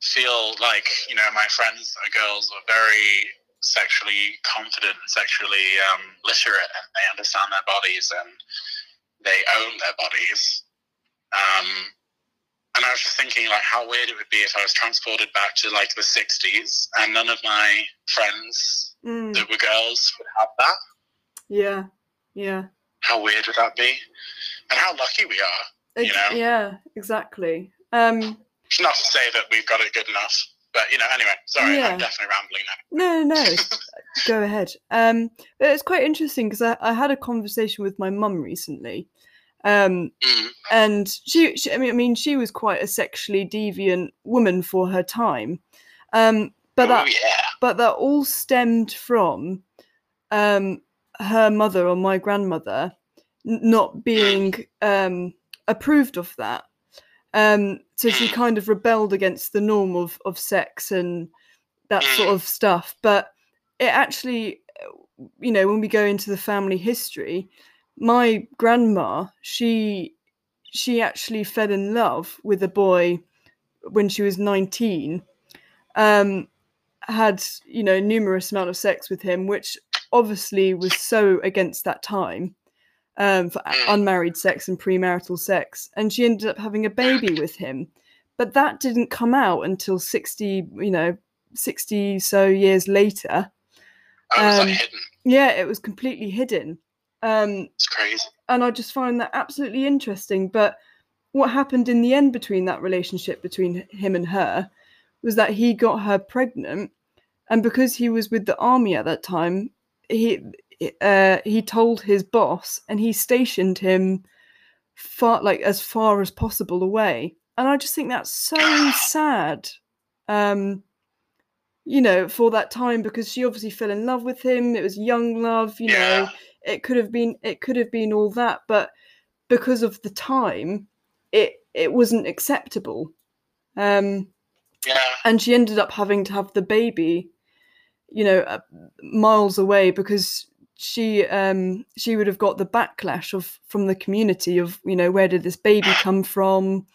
Speaker 2: feel like you know my friends are girls are very sexually confident sexually um, literate, and they understand their bodies and they own their bodies. Um, and I was just thinking, like, how weird it would be if I was transported back to like the '60s and none of my friends
Speaker 1: Mm.
Speaker 2: that were girls would have that.
Speaker 1: Yeah. Yeah.
Speaker 2: How weird would that be? And how lucky we are. You know?
Speaker 1: Yeah. Exactly. Um.
Speaker 2: It's not to say that we've got it good enough, but you know. Anyway, sorry,
Speaker 1: Yeah.
Speaker 2: I'm definitely rambling now.
Speaker 1: No, no. Go ahead. Um. But it's quite interesting because I, I had a conversation with my mum recently. Um.
Speaker 2: Mm.
Speaker 1: and she, she I mean I mean she was quite a sexually deviant woman for her time. Um but
Speaker 2: oh
Speaker 1: that
Speaker 2: yeah.
Speaker 1: but that all stemmed from um her mother or my grandmother not being um approved of that. Um so she kind of rebelled against the norm of of sex and that sort of stuff. But it actually you know, when we go into the family history, my grandma, she she actually fell in love with a boy when she was 19 um had you know numerous amount of sex with him which obviously was so against that time um for
Speaker 2: Mm.
Speaker 1: unmarried sex and premarital sex and she ended up having a baby with him. But that didn't come out until 60 you know 60 so years later. Um,
Speaker 2: like
Speaker 1: yeah it was completely hidden um
Speaker 2: It's crazy.
Speaker 1: and I just find that absolutely interesting. But what happened in the end between that relationship between him and her was that he got her pregnant, and because he was with the army at that time, he uh, he told his boss, and he stationed him far like as far as possible away. And I just think that's so sad. Um, you know, for that time because she obviously fell in love with him. It was young love, you know
Speaker 2: Yeah.
Speaker 1: It could have been it could have been all that but because of the time it it wasn't acceptable um
Speaker 2: Yeah.
Speaker 1: and she ended up having to have the baby you know uh, miles away because she um she would have got the backlash of from the community of you know where did this baby come from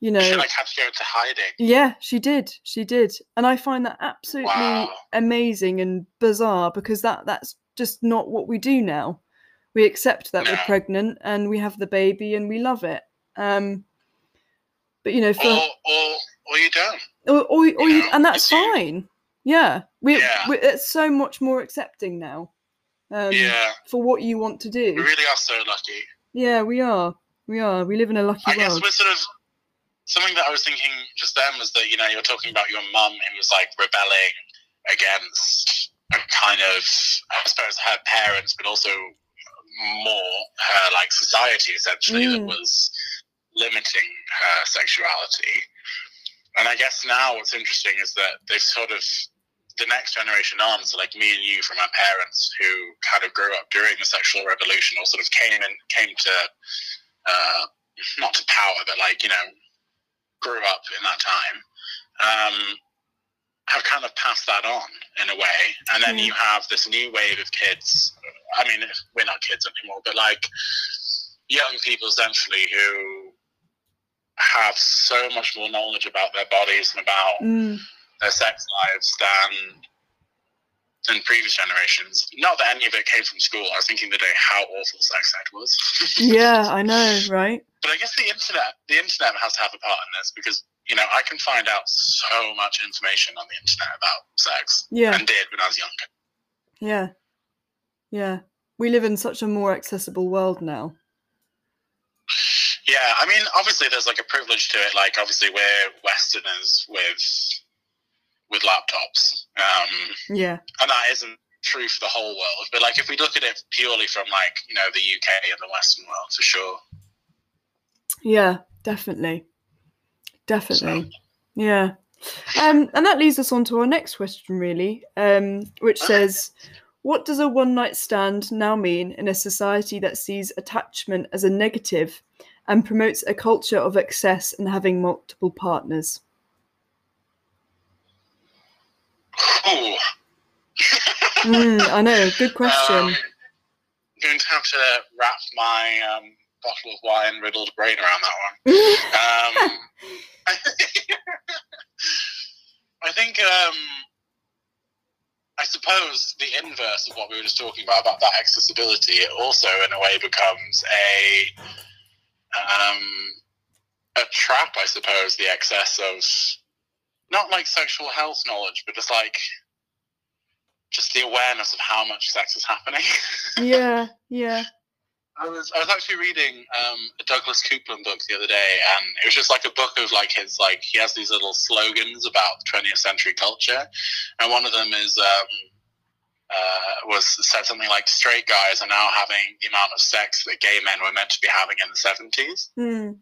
Speaker 1: you know
Speaker 2: She like had to go into hiding.
Speaker 1: yeah, she did. She did. And I find that absolutely
Speaker 2: Wow.
Speaker 1: amazing and bizarre because that that's just not what we do now. We accept that we're pregnant and we have the baby and we love it. Um but you know for
Speaker 2: Or or or you don't.
Speaker 1: or, or, or you,
Speaker 2: know,
Speaker 1: and that's
Speaker 2: you.
Speaker 1: fine. Yeah. We,
Speaker 2: Yeah.
Speaker 1: it's so much more accepting now. Um
Speaker 2: yeah.
Speaker 1: for what you want to do.
Speaker 2: We really are so lucky.
Speaker 1: Yeah, we are. We are. We live in a lucky
Speaker 2: I guess we're sort of something that I was thinking just then was that you know you're talking about your mum who was like rebelling against kind of I suppose her parents, but also more her like society essentially that
Speaker 1: Mm.
Speaker 2: was limiting her sexuality. And I guess now what's interesting is that they've sort of the next generation on, so like me and you from our parents who kind of grew up during the sexual revolution or sort of came and came to uh, not to power, but like you know, grew up in that time, um, have kind of passed that on in a way. And then
Speaker 1: Yeah.
Speaker 2: you have this new wave of kids. I mean, we're not kids anymore, but like young people essentially who have so much more knowledge about their bodies and about
Speaker 1: Mm,
Speaker 2: their sex lives than than previous generations. Not that any of it came from school. I was thinking the day how awful sex ed was.
Speaker 1: yeah, I know, right?
Speaker 2: But I guess the internet, the internet has to have a part in this because you know I can find out so much information on the internet about sex,
Speaker 1: Yeah.
Speaker 2: and did when I was younger.
Speaker 1: Yeah. Yeah. We live in such a more accessible world now.
Speaker 2: Yeah, I mean, obviously there's like a privilege to it. Like, obviously we're Westerners with with laptops, um,
Speaker 1: Yeah.
Speaker 2: and that isn't true for the whole world. But like, if we look at it purely from like you know the UK and the Western world, for sure.
Speaker 1: Yeah, definitely. Definitely. Yeah. Um, and that leads us on to our next question, really, um, which says, What does a one night stand now mean in a society that sees attachment as a negative and promotes a culture of excess and having multiple partners? Mm, I know, good question.
Speaker 2: Um, I'm going to have to wrap my um, bottle of wine riddled brain around that one. Um, I think um, I suppose the inverse of what we were just talking about about that accessibility it also in a way becomes a um, a trap. I suppose the excess of not like sexual health knowledge, but just like just the awareness of how much sex is happening.
Speaker 1: yeah, yeah.
Speaker 2: I was I was actually reading um, a Douglas Coupland book the other day, and it was just like a book of like his like he has these little slogans about 20th century culture, and one of them is um, uh, was said something like straight guys are now having the amount of sex that gay men were meant to be having in the 70s.
Speaker 1: Mm.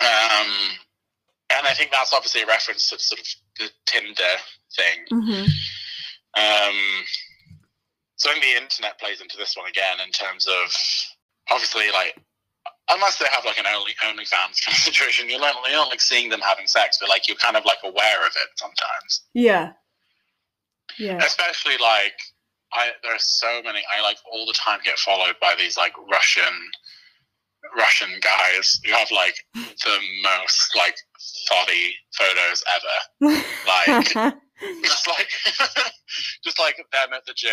Speaker 2: Um, and I think that's obviously a reference to sort of the Tinder thing.
Speaker 1: hmm
Speaker 2: Um, so I think the internet plays into this one again in terms of obviously like unless they have like an only OnlyFans kind of situation, you're not, you're not like seeing them having sex, but like you're kind of like aware of it sometimes.
Speaker 1: Yeah. Yeah.
Speaker 2: Especially like I there are so many I like all the time get followed by these like Russian Russian guys who have like the most like thotty photos ever. Like just like just like them at the gym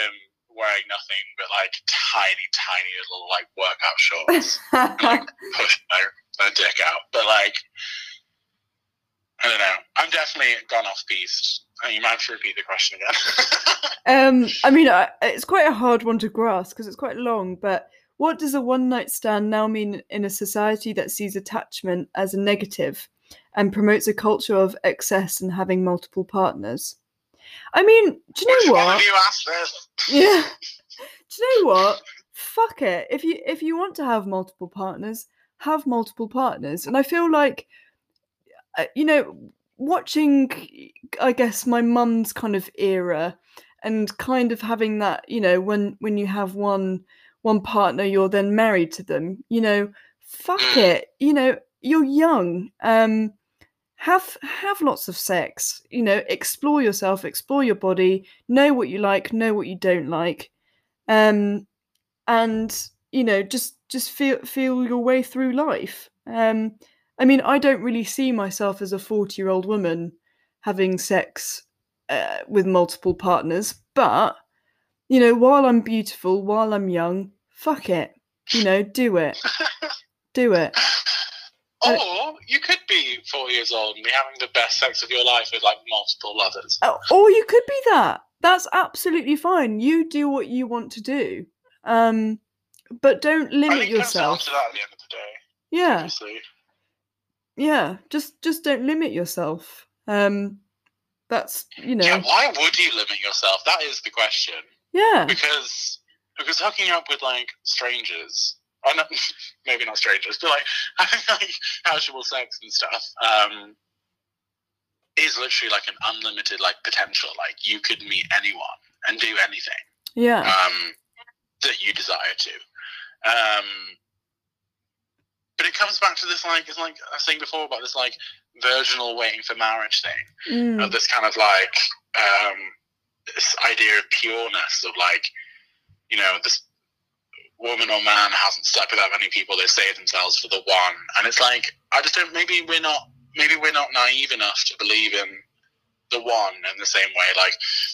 Speaker 2: wearing nothing but like tiny, tiny little like workout shorts, like push their, their dick out. But like I don't know. I'm definitely gone off piste. Uh, You might have to repeat the question again.
Speaker 1: um, I mean, I, it's quite a hard one to grasp because it's quite long. But what does a one night stand now mean in a society that sees attachment as a negative and promotes a culture of excess and having multiple partners? I mean, do you know what?
Speaker 2: you?
Speaker 1: Yeah. Do you know what? Fuck it. If you if you want to have multiple partners, have multiple partners. And I feel like, uh, you know, watching, I guess my mum's kind of era, and kind of having that, you know, when when you have one one partner, you're then married to them. You know, fuck it. You know, you're young. Um, have have lots of sex. You know, explore yourself, explore your body, know what you like, know what you don't like um and you know just just feel feel your way through life um i mean i don't really see myself as a 40 year old woman having sex uh, with multiple partners but you know while i'm beautiful while i'm young fuck it you know do it do it Uh,
Speaker 2: Or you could be four years old and be having the best sex of your life with like multiple lovers.
Speaker 1: Oh, or you could be that that's absolutely fine you do what you want to do um but don't
Speaker 2: I
Speaker 1: limit
Speaker 2: think comes down
Speaker 1: yourself
Speaker 2: to that at the end of the day,
Speaker 1: yeah
Speaker 2: obviously.
Speaker 1: yeah just just don't limit yourself um that's you know
Speaker 2: Yeah, why would you limit yourself? That is the question.
Speaker 1: yeah
Speaker 2: Because because hooking up with like strangers, or not, maybe not strangers, but like having like casual sex and stuff, um, is literally like an unlimited like potential. Like you could meet anyone and do anything.
Speaker 1: yeah
Speaker 2: um, that you desire to. Um, but it comes back to this like it's like I was saying before about this like virginal waiting for marriage thing,
Speaker 1: Mm,
Speaker 2: of this kind of like um, this idea of pureness of like you know this woman or man hasn't slept with that many people they save themselves for the one. And it's like i just don't maybe we're not maybe we're not naive enough to believe in the one in the same way. Like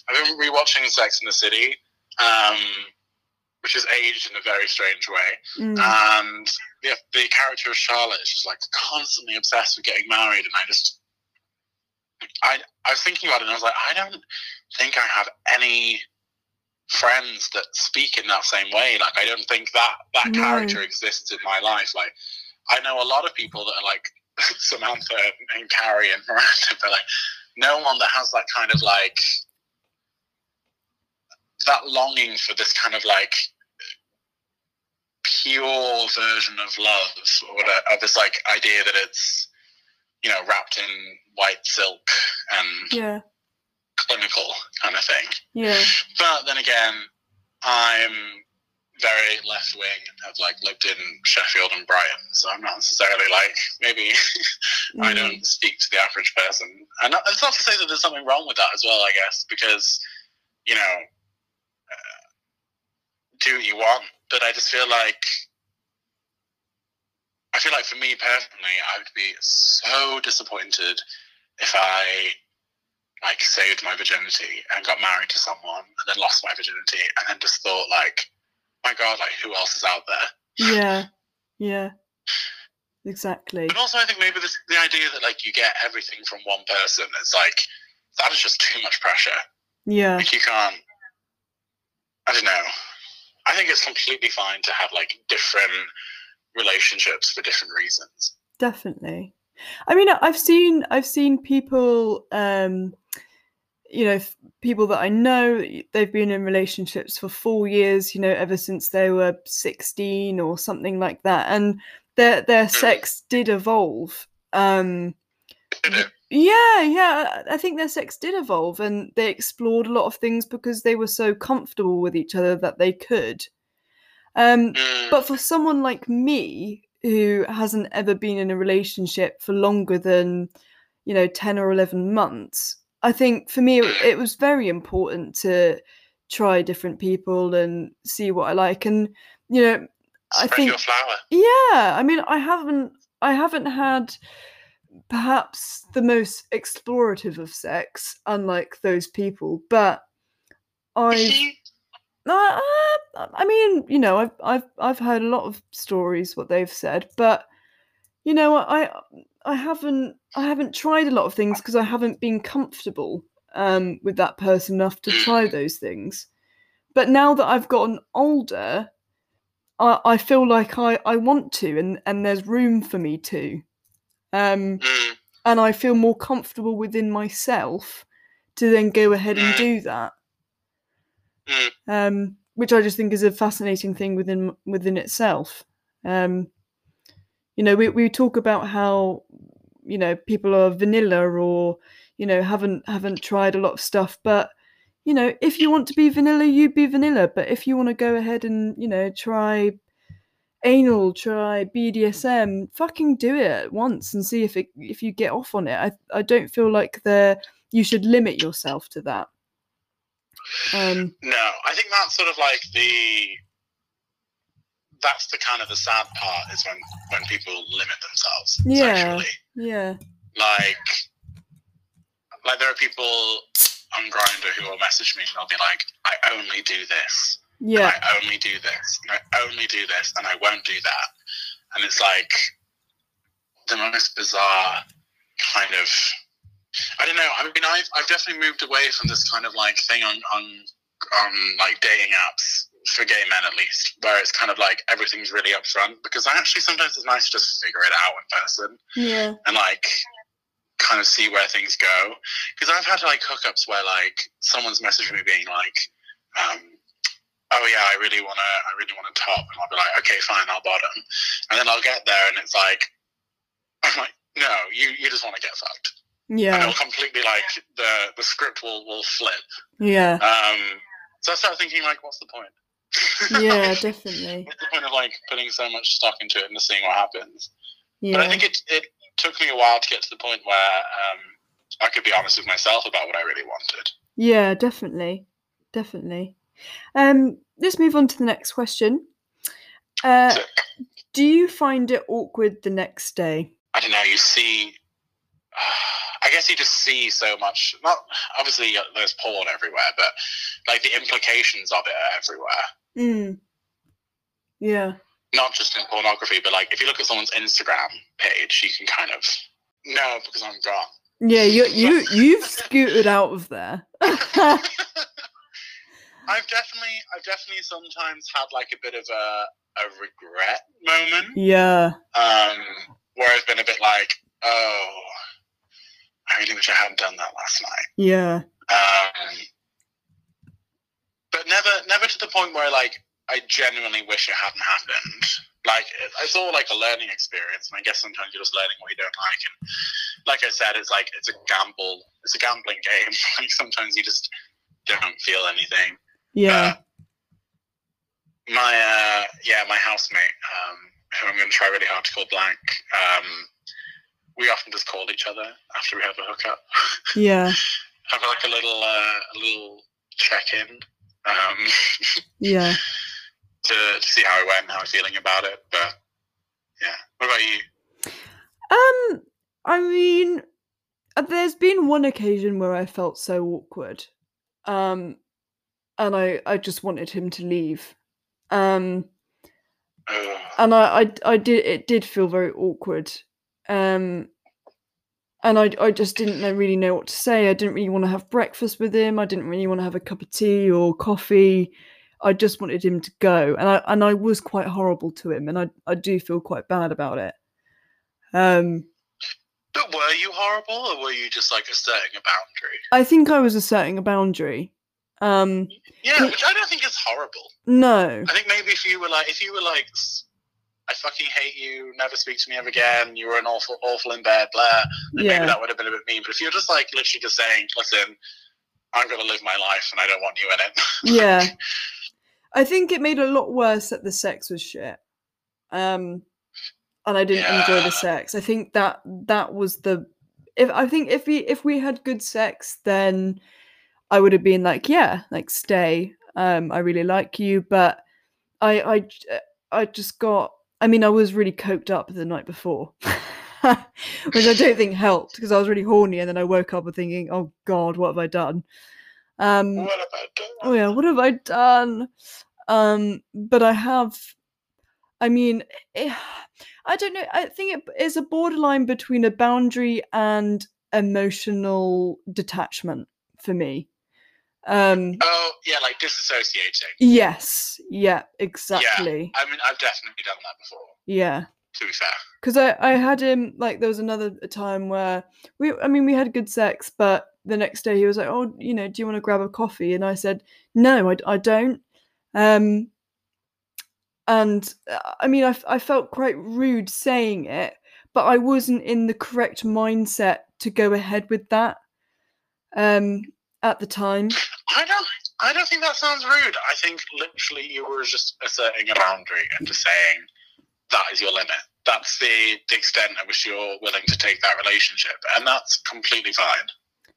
Speaker 2: i've been rewatching sex in the city um which is aged in a very strange way.
Speaker 1: Mm,
Speaker 2: and the, the character of charlotte is just like constantly obsessed with getting married. And i just I, I was thinking about it and I was like, I don't think I have any friends that speak in that same way. Like, I don't think that that
Speaker 1: No.
Speaker 2: character exists in my life. Like, I know a lot of people that are like Samantha and Carrie and Miranda, but like, no one that has that kind of like that longing for this kind of like pure version of love or whatever, of this like idea that it's you know wrapped in white silk and
Speaker 1: yeah
Speaker 2: clinical kind of thing.
Speaker 1: yeah
Speaker 2: But then again, I'm very left wing and have like lived in Sheffield and Brighton, so I'm not necessarily like maybe I
Speaker 1: mm,
Speaker 2: don't speak to the average person. And it's not to say that there's something wrong with that as well, I guess, because you know, uh, do what you want. But I just feel like I feel like for me personally, I would be so disappointed if I like saved my virginity and got married to someone and then lost my virginity and then just thought like, my God, like who else is out there?
Speaker 1: Yeah. Yeah. Exactly.
Speaker 2: But also, I think maybe this, the idea that like you get everything from one person is like that is just too much pressure.
Speaker 1: Yeah.
Speaker 2: Like you can't. I don't know. I think it's completely fine to have like different relationships for different reasons.
Speaker 1: Definitely. I mean, I've seen I've seen people, um, you know, people that I know they've been in relationships for four years. You know, ever since they were sixteen or something like that, and their their sex did evolve. Um, yeah, yeah, I think their sex did evolve, and they explored a lot of things because they were so comfortable with each other that they could. Um,
Speaker 2: Mm,
Speaker 1: but for someone like me who hasn't ever been in a relationship for longer than, you know, 10 or 11 months, I think for me it, was very important to try different people and see what I like. And, you know, I think
Speaker 2: your flower.
Speaker 1: yeah, I mean, I haven't, I haven't had perhaps the most explorative of sex, unlike those people, but uh, uh, I mean, you know, I've, I've, I've heard a lot of stories what they've said, but you know, I, I haven't, I haven't tried a lot of things because I haven't been comfortable um, with that person enough to try those things. But now that I've gotten older, I, I feel like I, I want to, and, and there's room for me to. Um,
Speaker 2: Mm,
Speaker 1: and I feel more comfortable within myself to then go ahead and
Speaker 2: Mm.
Speaker 1: do that.
Speaker 2: Mm.
Speaker 1: Um, which I just think is a fascinating thing within within itself. Um, you know, we, we talk about how you know people are vanilla or you know haven't haven't tried a lot of stuff, but you know if you want to be vanilla, you be vanilla. But if you want to go ahead and you know try anal, try BDSM, fucking do it once and see if it if you get off on it. I I don't feel like there you should limit yourself to that. Um,
Speaker 2: no, I think that's sort of like the. That's the kind of the sad part is when when people limit themselves
Speaker 1: Yeah.
Speaker 2: sexually.
Speaker 1: yeah,
Speaker 2: Like, like there are people on Grindr who will message me and they'll be like, "I only do this."
Speaker 1: yeah,
Speaker 2: I only do this, and I only do this, and I won't do that. And it's like the most bizarre kind of. I don't know. I mean, I've I've definitely moved away from this kind of like thing on on on like dating apps for gay men at least, where it's kind of like everything's really upfront. Because I actually sometimes it's nice to just figure it out in person
Speaker 1: yeah,
Speaker 2: and like kind of see where things go. Because I've had like hookups where like someone's messaged me being like, um, "Oh yeah, I really wanna, I really wanna top," and I'll be like, "Okay, fine, I'll bottom," and then I'll get there and it's like, I'm like, "No, you you just want to get fucked," and
Speaker 1: yeah,
Speaker 2: it'll completely like the the script will will flip.
Speaker 1: yeah,
Speaker 2: Um, so I start thinking like, what's the point?
Speaker 1: Yeah, definitely.
Speaker 2: What's the point of like putting so much stock into it and just seeing what happens?
Speaker 1: Yeah,
Speaker 2: But I think it it took me a while to get to the point where um, I could be honest with myself about what I really wanted.
Speaker 1: yeah, definitely, definitely. Um, let's move on to the next question. Uh,
Speaker 2: So,
Speaker 1: do you find it awkward the next day?
Speaker 2: I don't know. You see, I guess you just see so much. Not obviously uh, there's porn everywhere, but like the implications of it are everywhere.
Speaker 1: Mm. Yeah,
Speaker 2: Not just in pornography, but like if you look at someone's Instagram page, you can kind of know because I'm gone.
Speaker 1: yeah, you you you've scooted out of there.
Speaker 2: I've definitely, I've definitely sometimes had like a bit of a a regret moment.
Speaker 1: yeah,
Speaker 2: um, where I've been a bit like, oh, I really wish I hadn't done that last night.
Speaker 1: yeah,
Speaker 2: Um, but never, never to the point where like I genuinely wish it hadn't happened. Like it, it's all like a learning experience, and I guess sometimes you're just learning what you don't like. And like I said, it's like it's a gamble. It's a gambling game. like sometimes you just don't feel anything.
Speaker 1: yeah,
Speaker 2: my uh yeah my housemate um who i'm going to try really hard to call blank um we often just call each other after we have a hookup
Speaker 1: yeah,
Speaker 2: have like a little uh a little check-in um
Speaker 1: yeah,
Speaker 2: to, to see how it went and how i'm feeling about it but Yeah. What about you?
Speaker 1: Um, I mean, uh, there's been one occasion where I felt so awkward, um, and I I just wanted him to leave, um, and I I, I did it did feel very awkward, um, and I I just didn't know, really know what to say. I didn't really want to have breakfast with him. I didn't really want to have a cup of tea or coffee. I just wanted him to go, and I and I was quite horrible to him, and I I do feel quite bad about it. Um,
Speaker 2: But were you horrible, or were you just like asserting a boundary?
Speaker 1: I think I was asserting a boundary. Um,
Speaker 2: Yeah, which I don't think is horrible.
Speaker 1: no,
Speaker 2: I think maybe if you were like, if you were like, "S- I fucking hate you, never speak to me ever again, you were an awful, awful in bed, blah, then
Speaker 1: Yeah.
Speaker 2: maybe that would have been a bit mean. But if you're just like literally just saying, listen, I'm going to live my life and I don't want you in it.
Speaker 1: yeah. I think it made a lot worse that the sex was shit. Um, and I didn't enjoy the sex. I think that that was the if I think if we if we had good sex, then I would have been like, yeah, like stay. Um, I really like you, but I I I just got. I mean, I was really coked up the night before, which I don't think helped because I was really horny, and then I woke up and thinking, oh God, what have I done? Um,
Speaker 2: what about that?
Speaker 1: oh yeah what have i done um but i have i mean eh, i don't know i think it is a borderline between a boundary and emotional detachment for me um
Speaker 2: Oh, yeah, like disassociating.
Speaker 1: yes yeah exactly Yeah.
Speaker 2: I mean, I've definitely done that before,
Speaker 1: yeah
Speaker 2: to be fair.
Speaker 1: because I, I had him like there was another time where we i mean we had good sex but the next day he was like oh you know do you want to grab a coffee and i said no i, I don't um and uh, i mean I, I felt quite rude saying it but i wasn't in the correct mindset to go ahead with that um at the time
Speaker 2: I don't. I don't think that sounds rude. I think literally you were just asserting a boundary and just saying that is your limit. That's the, the extent at which you're willing to take that relationship, and that's completely fine.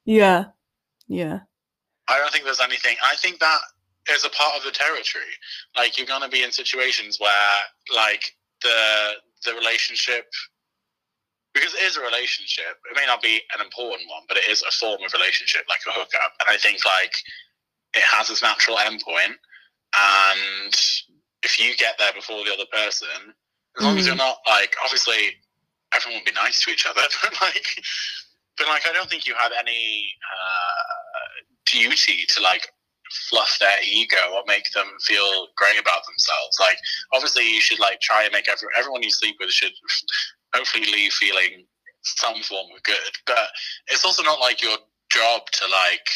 Speaker 1: yeah yeah
Speaker 2: I don't think there's anything. I think that is a part of the territory. Like you're gonna be in situations where like the the relationship because it is a relationship. It may not be an important one, but it is a form of relationship, like a hookup. And I think like it has its natural endpoint. And if you get there before the other person, as long as you're not like obviously everyone will be nice to each other, but like but like I don't think you have any uh, duty to like fluff their ego or make them feel great about themselves. Like obviously you should like try and make every, everyone you sleep with should hopefully leave feeling some form of good. But it's also not like your job to like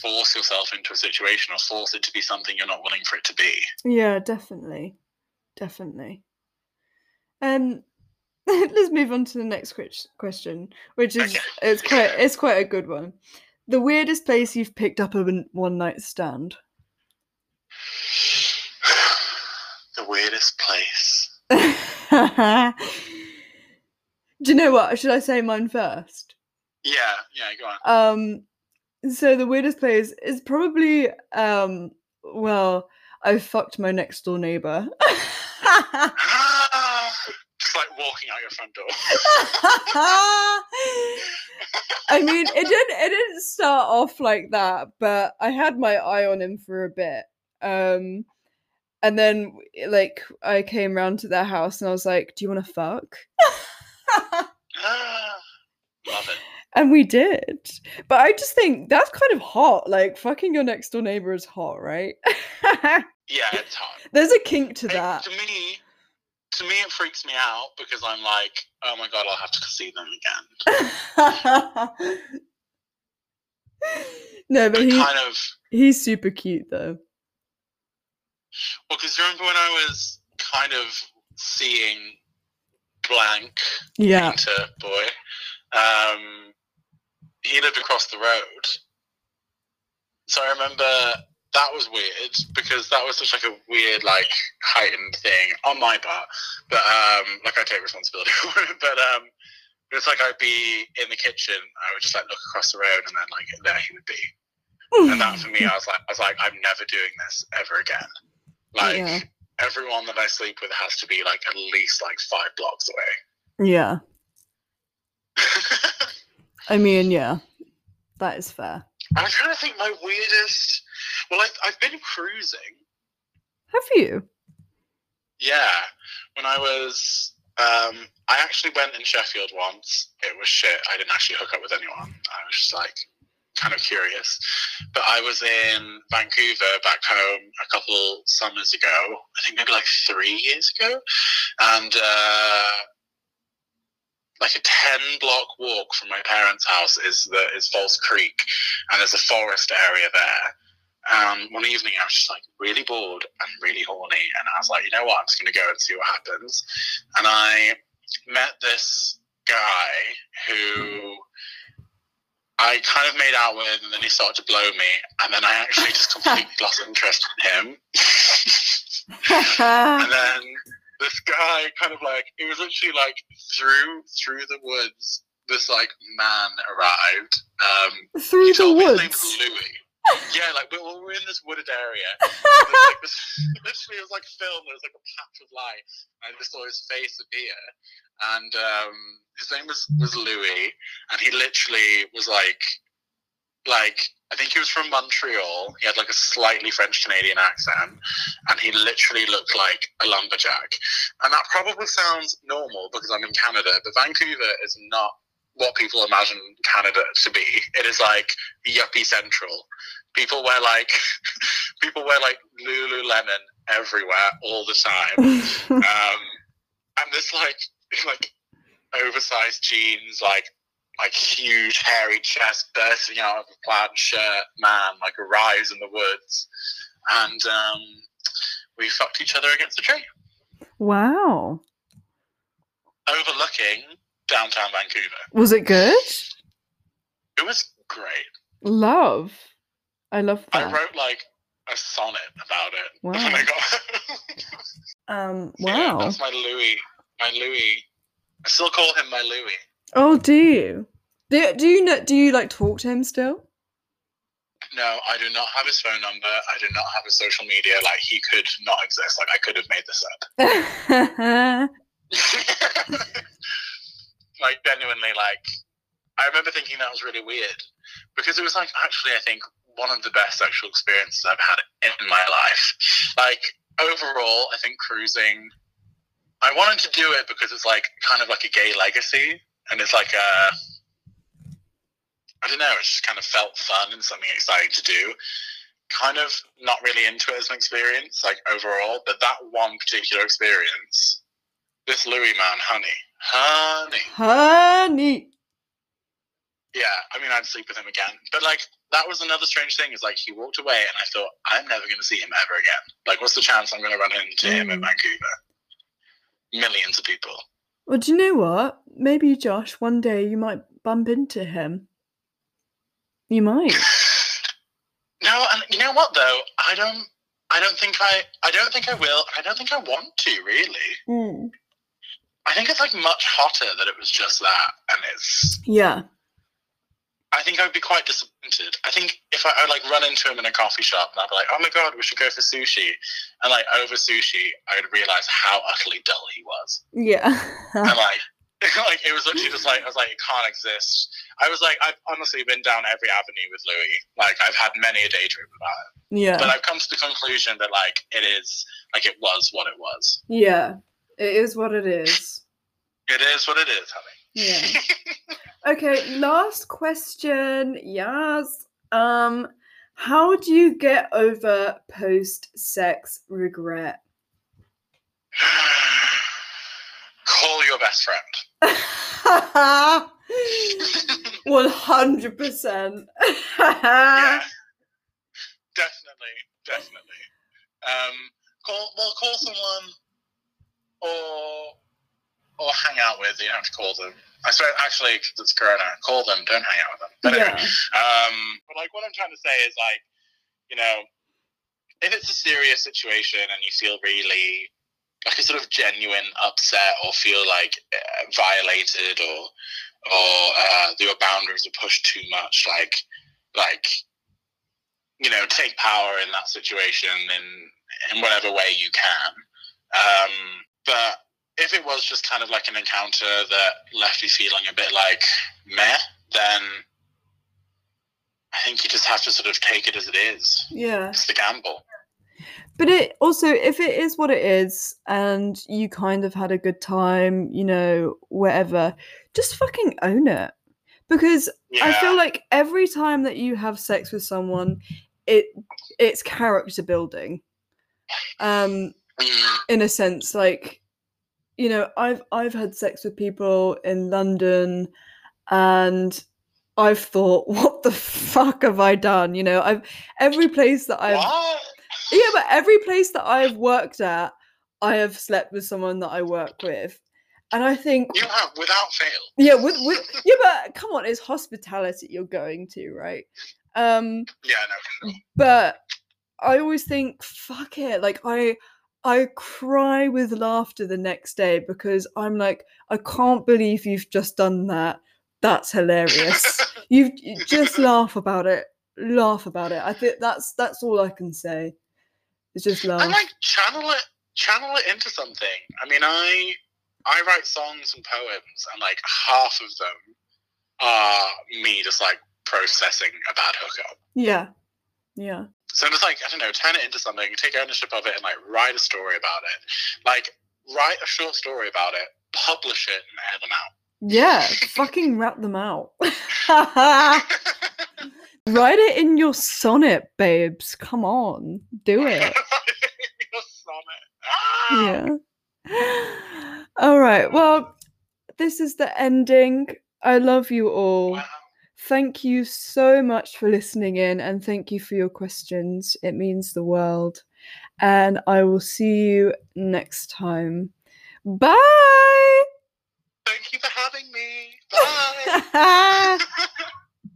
Speaker 2: force yourself into a situation or force it to be something you're not willing for it to be.
Speaker 1: Yeah, definitely. Definitely. Um let's move on to the next question, which is
Speaker 2: Okay.
Speaker 1: it's quite it's quite a good one. The weirdest place you've picked up a one night stand.
Speaker 2: the weirdest place.
Speaker 1: Do you know what? Should I say mine first?
Speaker 2: Yeah, yeah, go on.
Speaker 1: Um so the weirdest place is probably um well, I fucked my next door neighbor.
Speaker 2: Just like walking out your front door.
Speaker 1: I mean, it didn't it didn't start off like that, but I had my eye on him for a bit. Um and then like I came round to their house and I was like, "Do you want to fuck?"
Speaker 2: Love it.
Speaker 1: And we did. But I just think that's kind of hot. Like fucking your next door neighbor is hot, right?
Speaker 2: Yeah, it's hot.
Speaker 1: There's a kink to
Speaker 2: It-
Speaker 1: that.
Speaker 2: to me, to me, it freaks me out because I'm like, oh my god, I'll have to see them again.
Speaker 1: no, but he,
Speaker 2: kind of,
Speaker 1: he's super cute though.
Speaker 2: Well, because remember when I was kind of seeing blank
Speaker 1: Yeah.
Speaker 2: painter boy, um, he lived across the road. So I remember that was weird because that was such like a weird, like heightened thing on my part. But um, like I take responsibility for it. But um, it's like I'd be in the kitchen, I would just like look across the road, and then like there he would be. And that for me, I was like, I was like, I'm never doing this ever again. Like,
Speaker 1: Yeah.
Speaker 2: everyone that I sleep with has to be like at least like five blocks away.
Speaker 1: Yeah. I mean, yeah. That is fair.
Speaker 2: I'm trying to think my weirdest. Well, I've, I've been cruising.
Speaker 1: Have you?
Speaker 2: Yeah, when I was, um, I actually went in Sheffield once. It was shit. I didn't actually hook up with anyone. I was just like kind of curious. But I was in Vancouver back home a couple summers ago. I think maybe like three years ago, and uh, like a ten block walk from my parents' house is the is False Creek, and there's a forest area there. Um, one evening, I was just like really bored and really horny, and I was like, you know what, I'm just gonna go and see what happens. And I met this guy who I kind of made out with, and then he started to blow me, and then I actually just completely lost interest in him. and then this guy kind of like it was literally like through through the woods. This like man arrived. Um,
Speaker 1: Through
Speaker 2: he
Speaker 1: the
Speaker 2: me his name
Speaker 1: woods.
Speaker 2: was Louis. yeah, like we we were in this wooded area. There's, like, this, literally, it was like film. There was like a patch of light, and I just saw his face appear. And um, his name was was Louis, and he literally was like, like I think he was from Montreal. He had like a slightly French Canadian accent, and he literally looked like a lumberjack. And that probably sounds normal because I'm in Canada, but Vancouver is not what people imagine Canada to be. It is like yuppie central. People wear like people wear like Lululemon everywhere all the time. um, and this like like oversized jeans, like like huge hairy chest bursting out of a plaid shirt, man, like arrives in the woods, and um, we fucked each other against a tree,
Speaker 1: wow.
Speaker 2: overlooking downtown Vancouver.
Speaker 1: Was it good?
Speaker 2: It was great.
Speaker 1: Love. I love that.
Speaker 2: I wrote like a sonnet about it
Speaker 1: Wow.
Speaker 2: when I got home.
Speaker 1: Um,
Speaker 2: Yeah,
Speaker 1: wow.
Speaker 2: that's my Louis. My Louis. I still call him my Louis.
Speaker 1: Oh, do you? Do, do you know? Do you like talk to him still?
Speaker 2: No, I do not have his phone number. I do not have his social media. Like he could not exist. Like I could have made this up. like genuinely, like I remember thinking that was really weird because it was like actually I think one of the best sexual experiences I've had in my life. Like overall, I think cruising. I wanted to do it because it's like kind of like a gay legacy, and it's like a. I don't know. It just kind of felt fun and something exciting to do. Kind of not really into it as an experience, like overall, but that one particular experience, this Louis man, honey, honey,
Speaker 1: Honey.
Speaker 2: yeah. I mean, I'd sleep with him again, but like that was another strange thing. Is like he walked away, and I thought I'm never going to see him ever again. Like, what's the chance I'm going to run into him in
Speaker 1: Mm.
Speaker 2: Vancouver? Millions of people.
Speaker 1: Well, do you know what? Maybe Josh, one day you might bump into him. You might.
Speaker 2: No, and you know what though? I don't. I don't think I. I don't think I will. I don't think I want to really.
Speaker 1: Mm.
Speaker 2: I think it's like much hotter that it was just that, and it's.
Speaker 1: Yeah.
Speaker 2: I think I'd be quite disappointed. I think if I, I like run into him in a coffee shop and I'd be like, "Oh my god, we should go for sushi," and like over sushi, I would realize how utterly dull he was,
Speaker 1: Yeah.
Speaker 2: and like, like it was literally just like I was like, it can't exist. I was like, I've honestly been down every avenue with Louis. Like, I've had many a daydream about it,
Speaker 1: yeah.
Speaker 2: but I've come to the conclusion that like it is like it was what it was.
Speaker 1: yeah. It is what it is.
Speaker 2: It is what it is, honey.
Speaker 1: Yeah. Okay, last question. Yes. Um, how do you get over post-sex regret?
Speaker 2: Call your best friend.
Speaker 1: One hundred percent.
Speaker 2: yeah, definitely, definitely. Um, call well, call someone, or or hang out with. You don't have to call them. I swear, actually, 'cause it's Corona. Call them. Don't hang out with them. But anyway, um, but like what I'm trying to say is like, you know, if it's a serious situation and you feel really like a sort of genuine upset or feel like uh, violated or or uh, your boundaries are pushed too much, like like you know, take power in that situation in in whatever way you can. Um, but if it was just kind of like an encounter that left you feeling a bit like meh, then I think you just have to sort of take it as it is.
Speaker 1: Yeah.
Speaker 2: It's the gamble.
Speaker 1: But it also, if it is what it is, and you kind of had a good time, you know, whatever, just fucking own it. Because
Speaker 2: Yeah.
Speaker 1: I feel like every time that you have sex with someone, it it's character building. Um,
Speaker 2: Mm,
Speaker 1: in a sense, like, you know, I've I've had sex with people in London, and I've thought, what the fuck have I done? You know, I've every place that I've
Speaker 2: what?
Speaker 1: yeah, but every place that I've worked at, I have slept with someone that I work with. And I think
Speaker 2: You have without fail.
Speaker 1: yeah, with, with yeah, but come on, it's hospitality you're going to, right? Um,
Speaker 2: Yeah, no.
Speaker 1: but I always think, fuck it, like I I cry with laughter the next day because I'm like, I can't believe you've just done that. That's hilarious. You've you just laugh about it. Laugh about it. I think that's that's all I can say. It's just laugh.
Speaker 2: and like channel it channel it into something. I mean I I write songs and poems and like half of them are me just like processing a bad hookup.
Speaker 1: Yeah. Yeah.
Speaker 2: So just like, I don't know, turn it into something, take ownership of it and like write a story about it. Like write a short story about it, publish it and air them out.
Speaker 1: Yeah. fucking wrap them out. Write it in your sonnet, babes. Come on. Do it.
Speaker 2: Your sonnet. Ah!
Speaker 1: Yeah. All right. Well, this is the ending. I love you all.
Speaker 2: Wow.
Speaker 1: Thank you so much for listening in and thank you for your questions. It means the world. And I will see you next time. Bye.
Speaker 2: Thank you for having me. Bye.